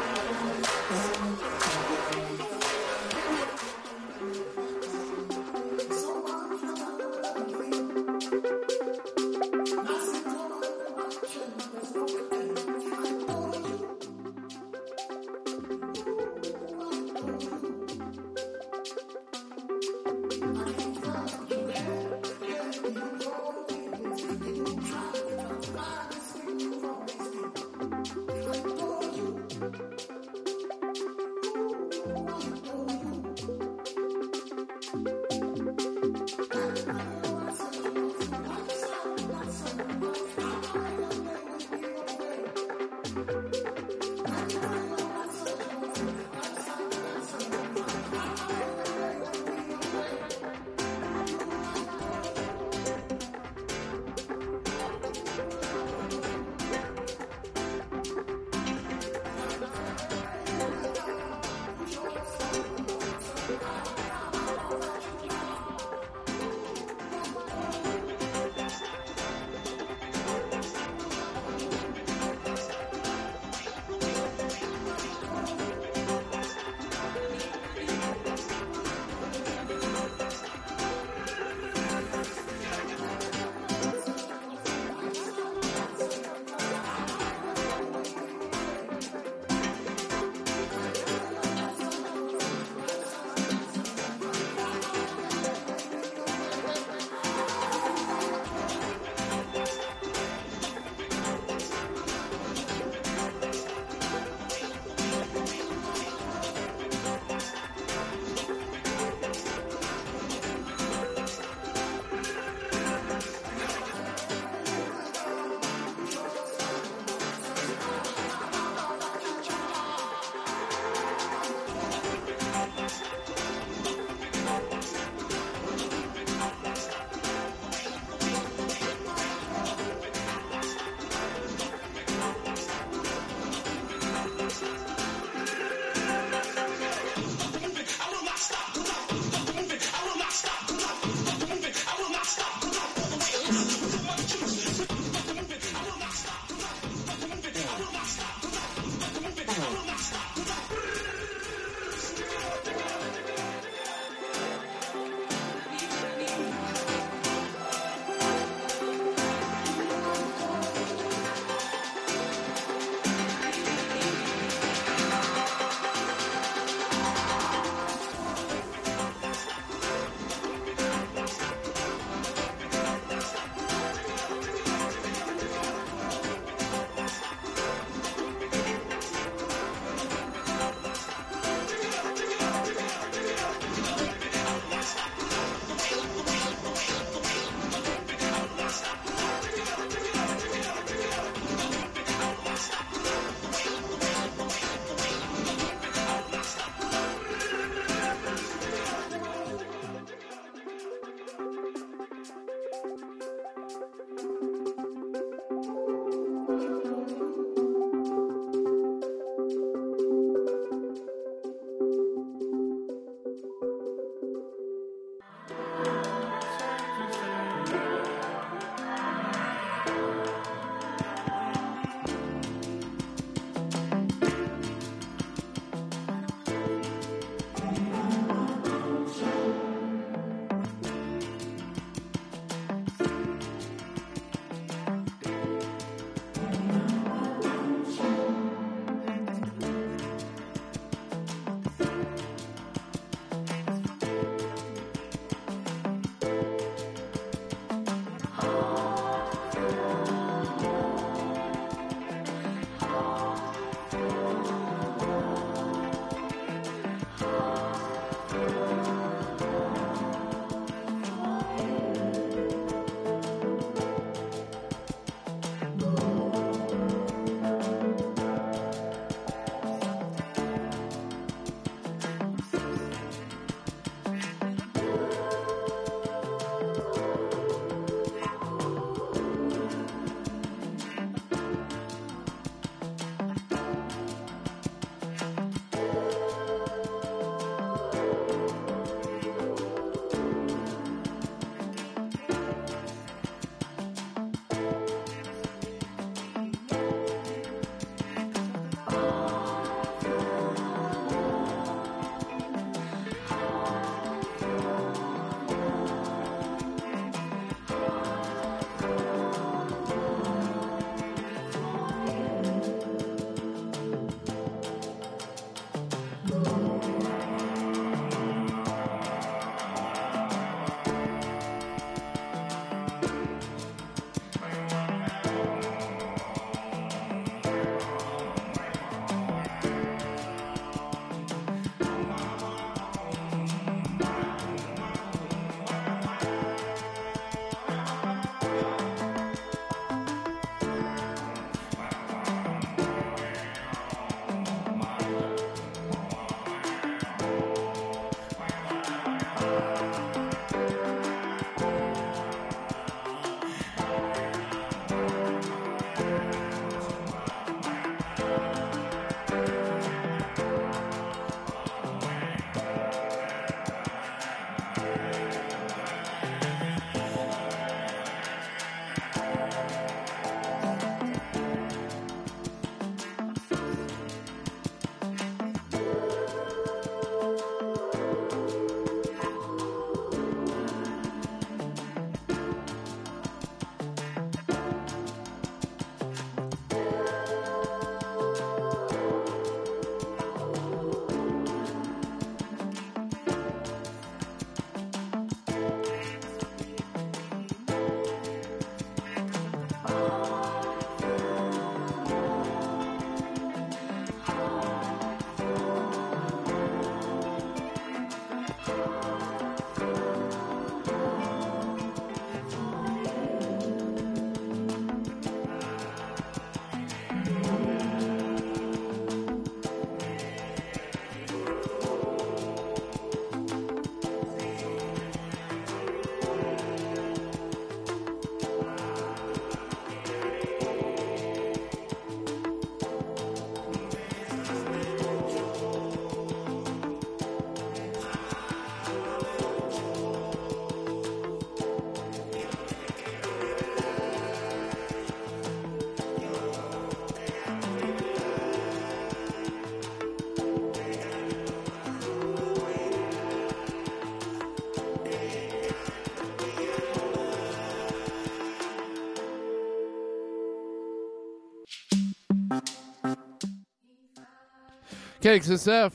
KXSF,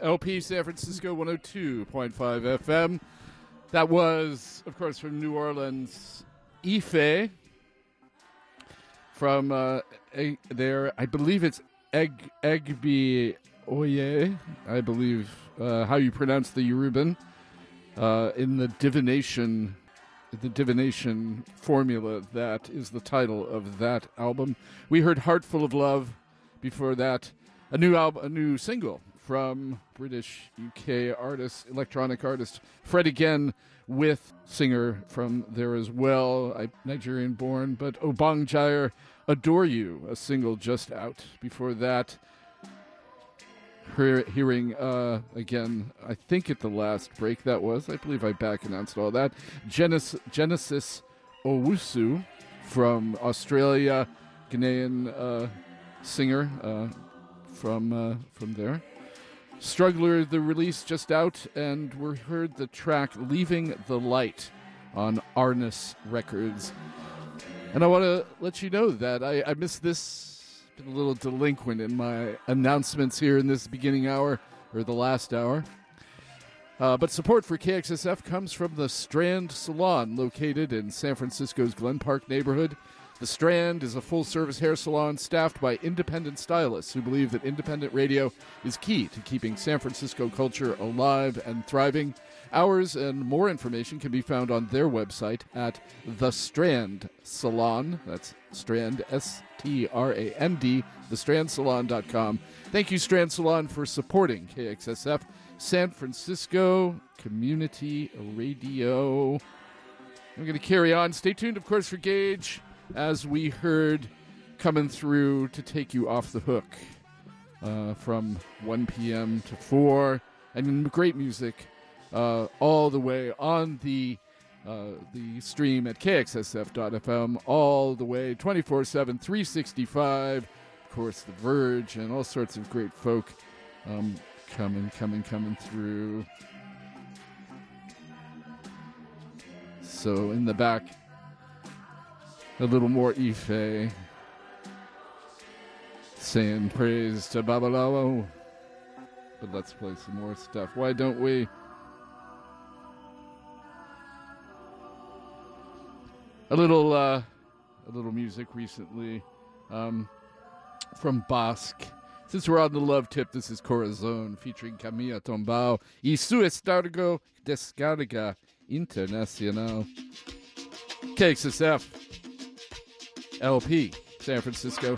LP San Francisco 102.5 FM. That was, of course, from New Orleans, Ife. From uh, a, there, I believe it's Egg Egby Oye, I believe uh, how you pronounce the Yoruban uh, in the divination, the divination formula. That is the title of that album. We heard Heartful of Love." Before that, a new album, a new single from British UK artist, electronic artist Fred again, with singer from there as well, I, Nigerian born, but Obongjayar Adore You, a single just out. Before that, hear, hearing uh, again, I think at the last break that was, I believe I back announced all that. Genesis, Genesis Owusu from Australia, Ghanaian uh, singer uh, from uh, from there. Struggler, the release just out, and we heard the track Leaving the Light on Ourness Records. And I want to let you know that I, I missed this, been a little delinquent in my announcements here in this beginning hour, or the last hour. Uh, but support for KXSF comes from the Strand Salon, located in San Francisco's Glen Park neighborhood. The Strand is a full service hair salon staffed by independent stylists who believe that independent radio is key to keeping San Francisco culture alive and thriving. Hours and more information can be found on their website at The Strand Salon. That's Strand, S T R A N D, thestrandsalon.com. Thank you, Strand Salon, for supporting KXSF San Francisco Community Radio. I'm going to carry on. Stay tuned, of course, for Gage as we heard coming through to take you off the hook uh, from 1 p.m. to 4, and great music uh, all the way on the uh, the stream at kxsf.fm, all the way 24 7, 365. Of course, The Verge and all sorts of great folk um, coming, coming, coming through. So, in the back, a little more Ife saying praise to Babalawo. But let's play some more stuff. Why don't we? A little, uh, a little music recently um, from Basque. Since we're on the love tip, this is Corazon featuring Camilla Tombao y su estargo descarga internacional. KXSF. LP, San Francisco.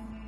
one.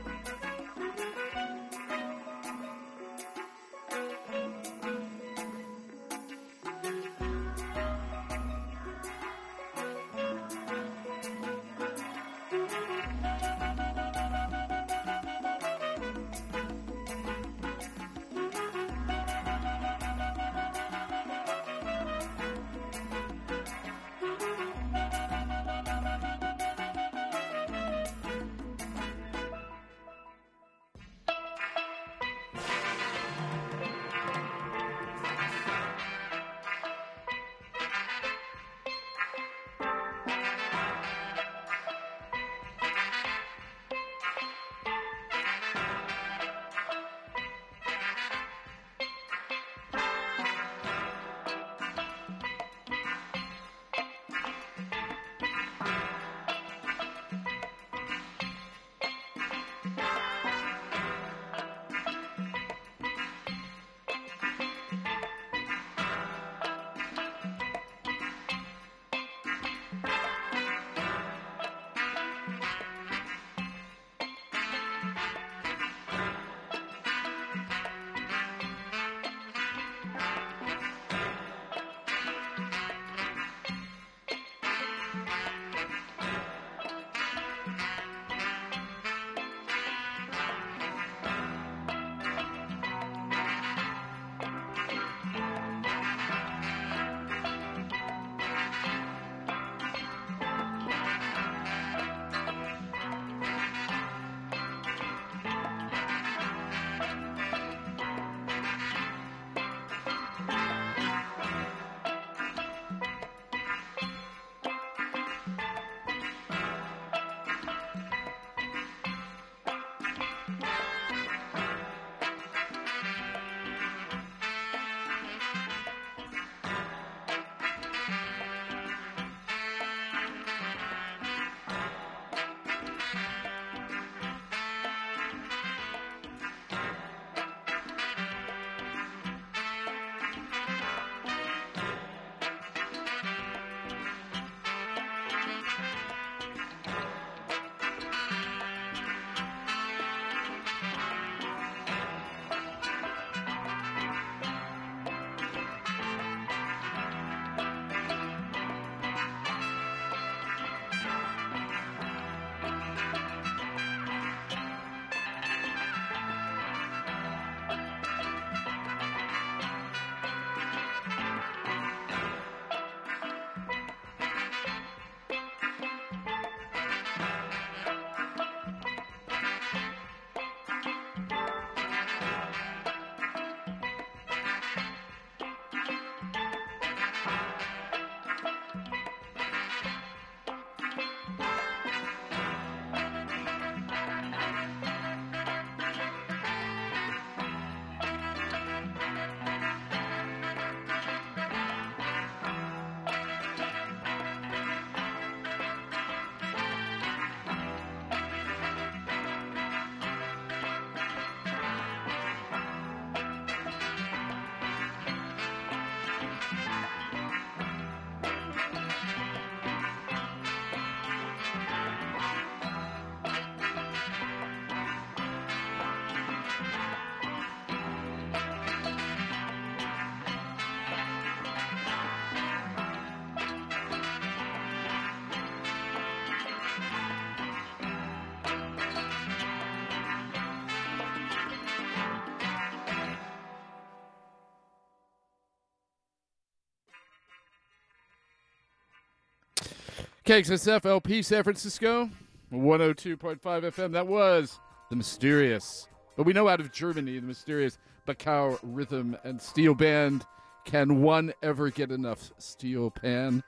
KXSF LP San Francisco, 102.5 FM. That was the mysterious, but we know out of Germany, the mysterious Bacao Rhythm and Steel Band. Can one ever get enough steel pan?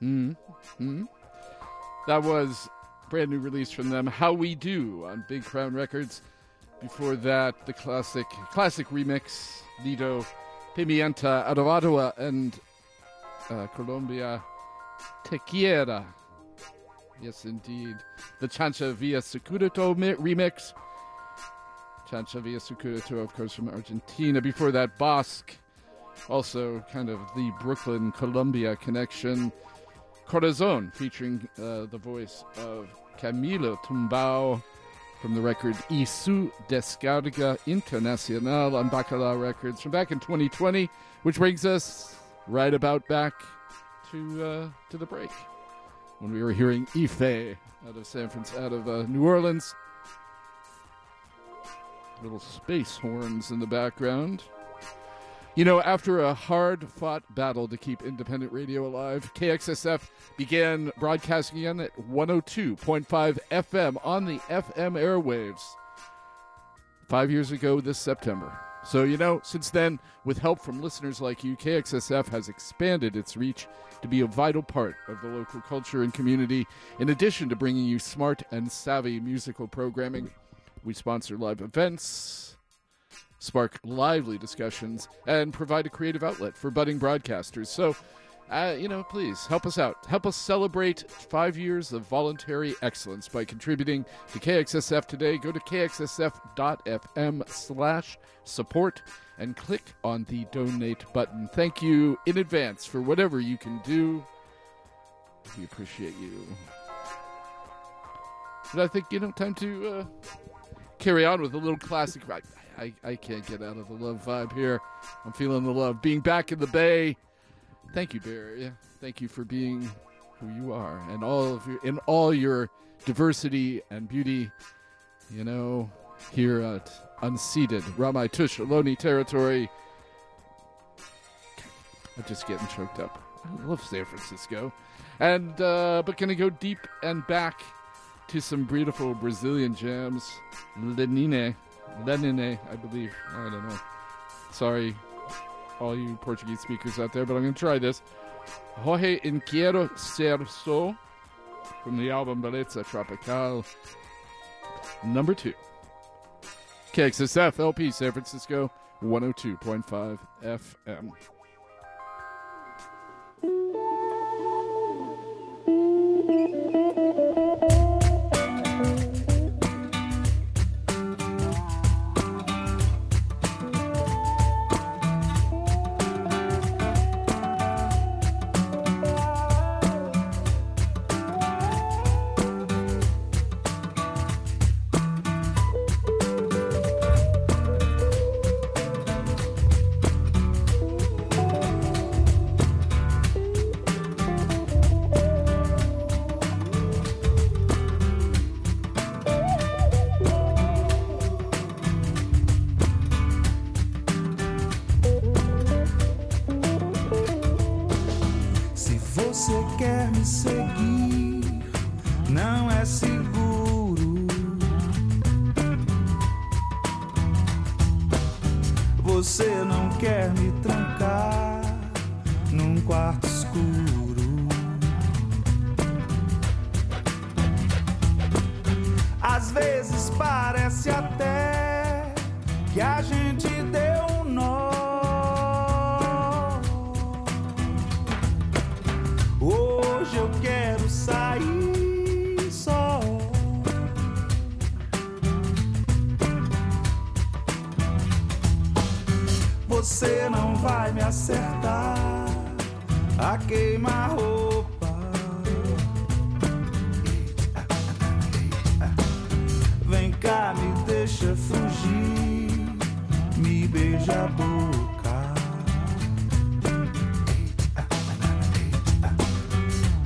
Hmm. Hmm. That was brand new release from them, How We Do on Big Crown Records. Before that, the classic classic remix, Lido Pimienta out of Ottawa and uh, Colombia, Tequiera. Yes, indeed. The Chancha Via Circuito mi- remix. Chancha Via Circuito, of course, from Argentina. Before that, Bosque. Also, kind of the Brooklyn Colombia connection. Corazon, featuring uh, the voice of Camilo Tumbao from the record Isu Descarga Internacional on Bacalao Records from back in 2020, which brings us right about back to uh, to the break when we were hearing Ife out of San Francisco, out of uh, New Orleans. Little space horns in the background. You know, after a hard fought battle to keep independent radio alive, KXSF began broadcasting again at 102.5 FM on the FM airwaves five years ago this September. So, you know, since then, with help from listeners like you, KXSF has expanded its reach to be a vital part of the local culture and community. In addition to bringing you smart and savvy musical programming, we sponsor live events, spark lively discussions, and provide a creative outlet for budding broadcasters. So, uh, you know, please help us out. Help us celebrate five years of voluntary excellence by contributing to KXSF today. Go to kxsf.fm slash support and click on the donate button. Thank you in advance for whatever you can do. We appreciate you. But I think, you know, time to uh, carry on with a little classic. I, I, I can't get out of the love vibe here. I'm feeling the love. Being back in the Bay. Thank you, Barry. Thank you for being who you are and all of your in all your diversity and beauty. You know, here at unceded Ramaytush Ohlone territory. I'm just getting choked up. I love San Francisco, and uh, but gonna go deep and back to some beautiful Brazilian jams. Lenine, Lenine, I believe. I don't know. Sorry, all you Portuguese speakers out there, but I'm going to try this. Jorge En Quiero Ser So from the album Beleza Tropical, number two. KXSF LP San Francisco 102.5 FM. Parece até que a gente deu um nó. Hoje eu quero sair só. Você não vai me acertar a queima-roupa. Vem fugir, me beija a boca.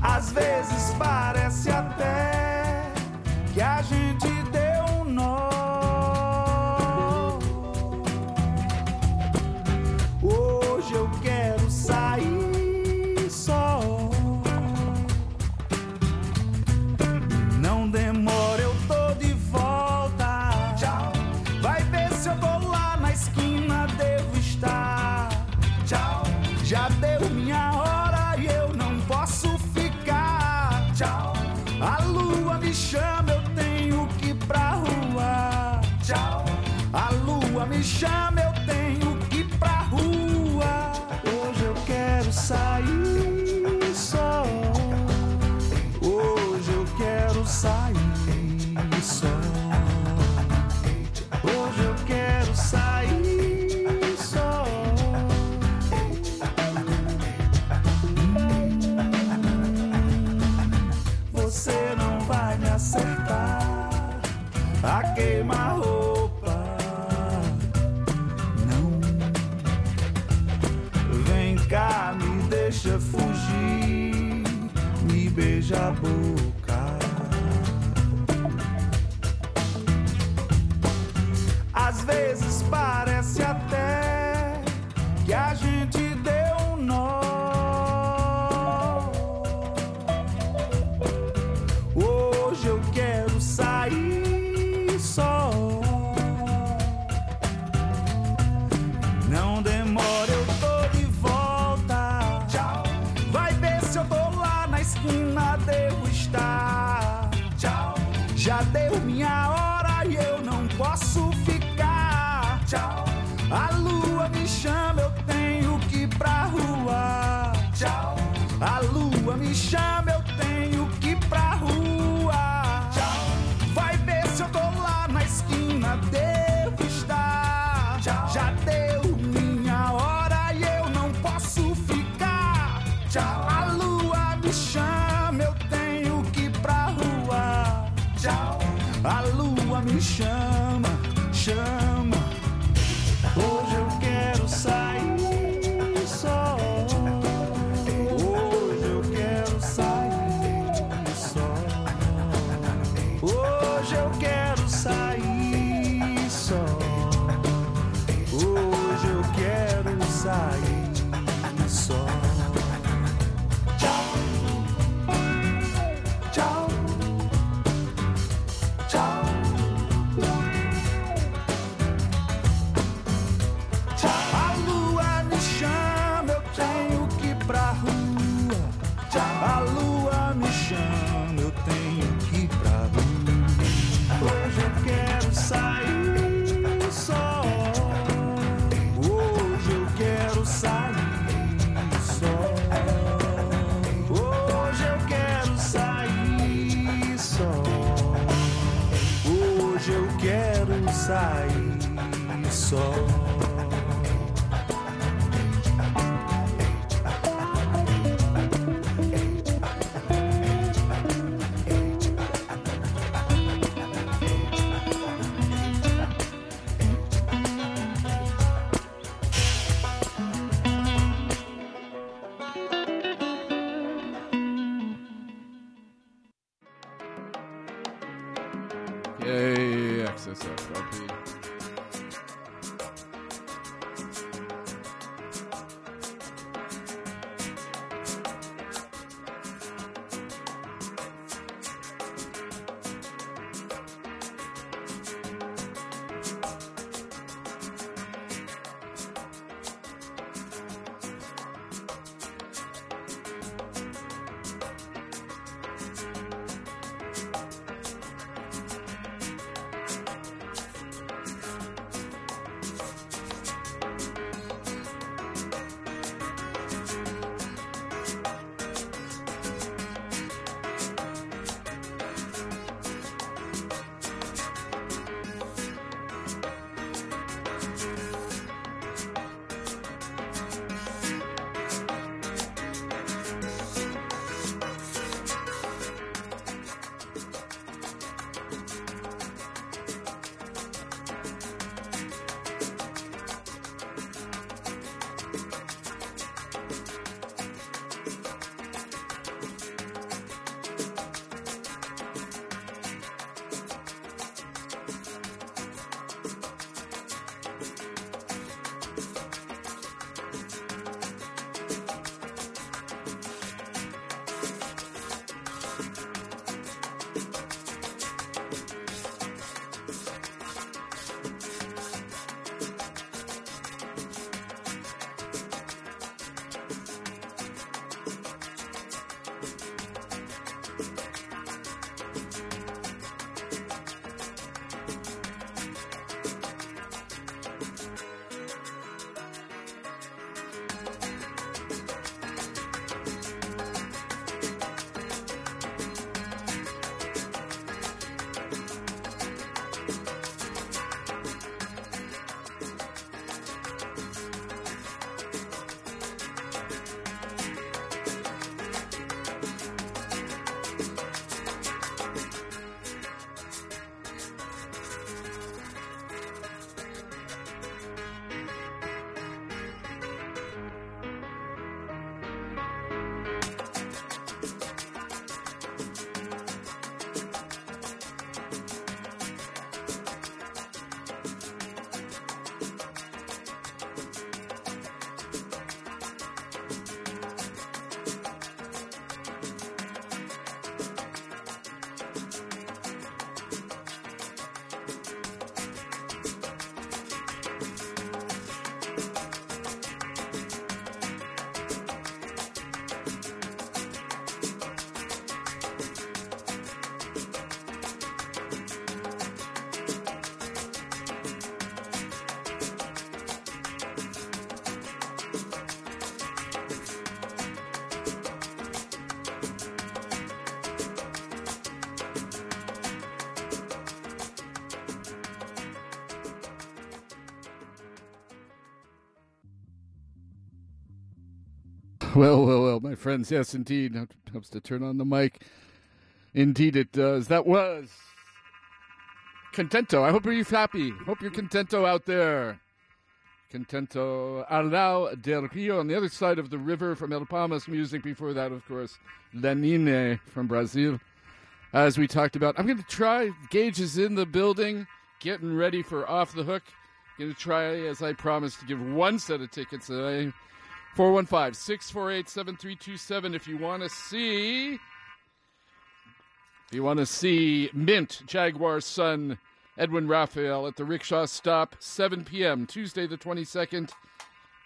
Às vezes parece Well, well, well, my friends, yes, indeed. Helps to turn on the mic. Indeed, it does. That was Contento. I hope you're happy. Hope you're contento out there. Contento Arlau del Rio on the other side of the river from El Palmas music. Before that, of course, Lenine from Brazil. As we talked about, I'm going to try. Gage is in the building, getting ready for Off the Hook. Going to try, as I promised, to give one set of tickets away. 415 648 7327 if you want to see. If you want to see Mint, Jaguar's son, Edwin Raphael at the Rickshaw Stop, 7 p.m., Tuesday the 22nd.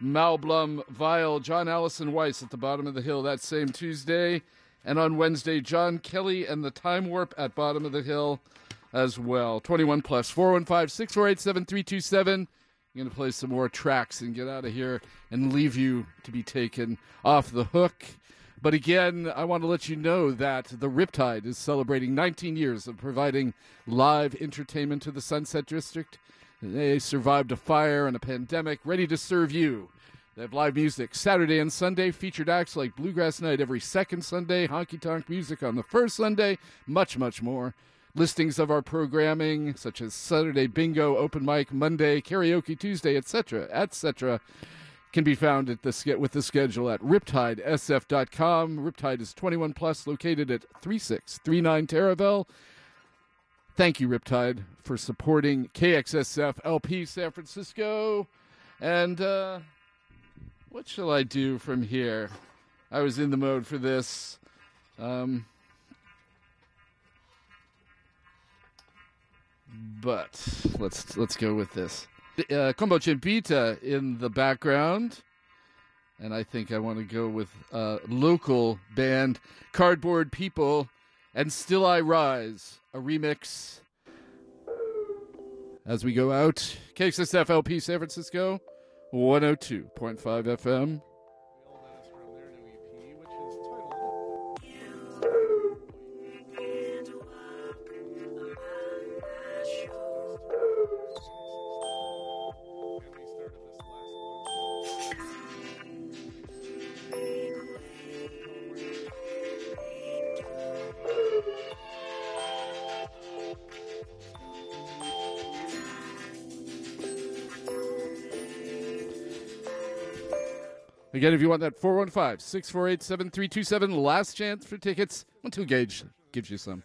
Mal Blum, Vile, John Allison Weiss at the bottom of the hill that same Tuesday. And on Wednesday, John Kelly and the Time Warp at bottom of the hill as well. 21 plus 415 648 7327. I'm going to play some more tracks and get out of here and leave you to be taken off the hook. But again, I want to let you know that the Riptide is celebrating 19 years of providing live entertainment to the Sunset District. They survived a fire and a pandemic, ready to serve you. They have live music Saturday and Sunday, featured acts like Bluegrass Night every second Sunday, honky tonk music on the first Sunday, much, much more. Listings of our programming, such as Saturday Bingo, Open Mic, Monday, Karaoke Tuesday, etc., etc., can be found at the with the schedule at riptidesf.com. Riptide is 21 plus, located at 3639 Taraval. Thank you, Riptide, for supporting KXSF LP San Francisco. And uh, what shall I do from here? I was in the mode for this. Um, but let's let's go with this. Uh, Combo Chimbita in the background, and I think I want to go with uh, local band Cardboard People and Still I Rise, a remix. As we go out, KXSF LP San Francisco, 102.5 FM. Again, if you want that, 415 648 7327. Last chance for tickets until Gage gives you some.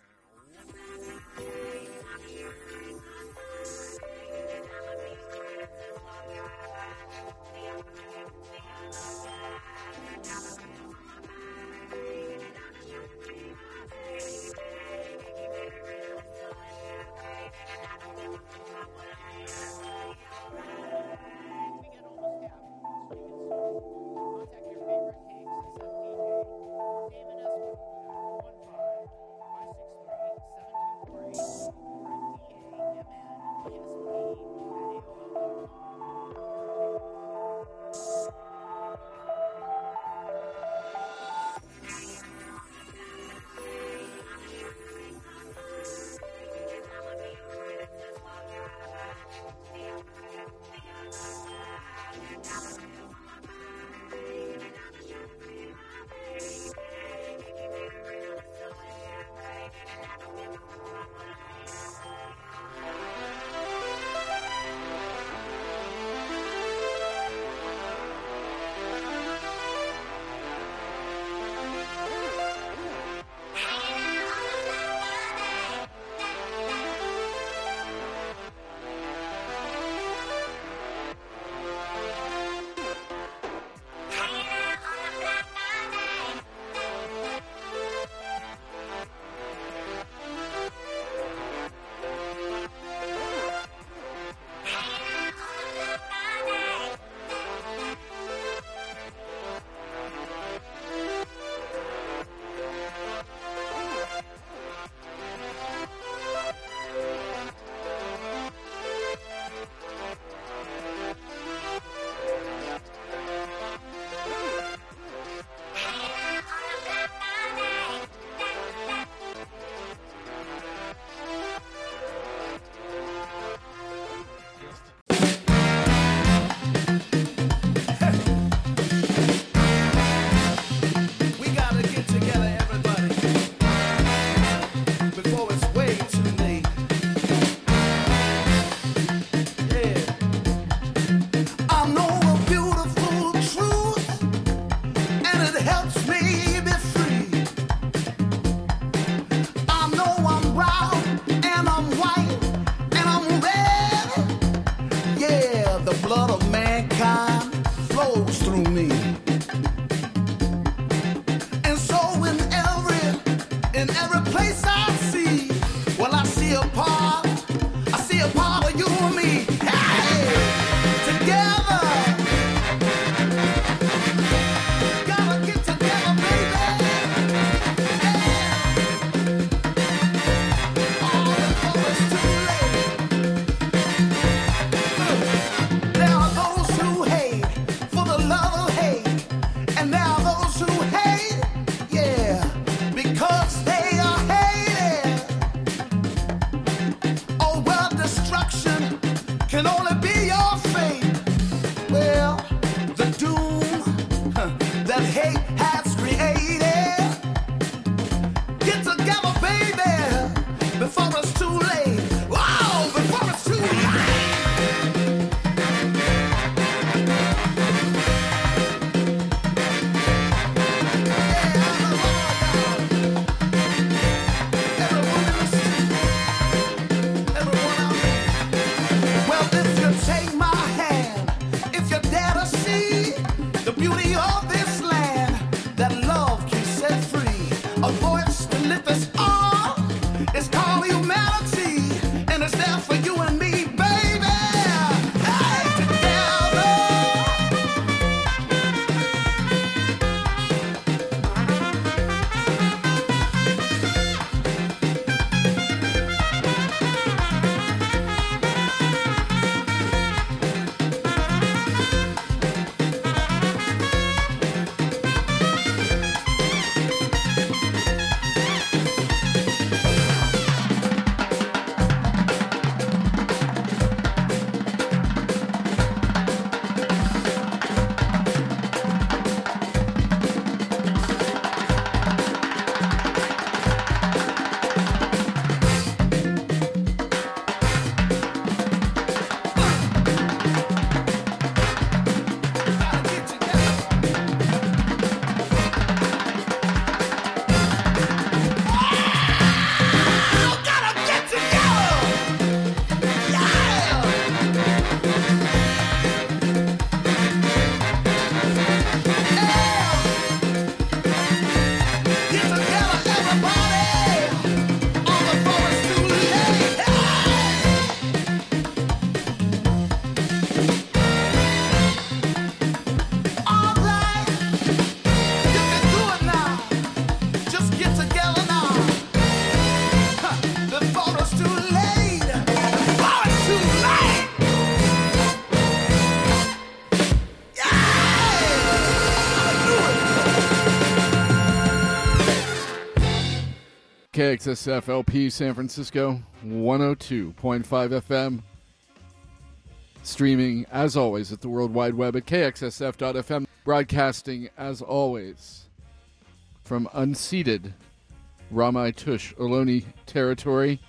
KXSF LP San Francisco 102.5 FM. Streaming as always at the World Wide Web at KXSF.FM. Broadcasting as always from unceded Ramaytush Ohlone territory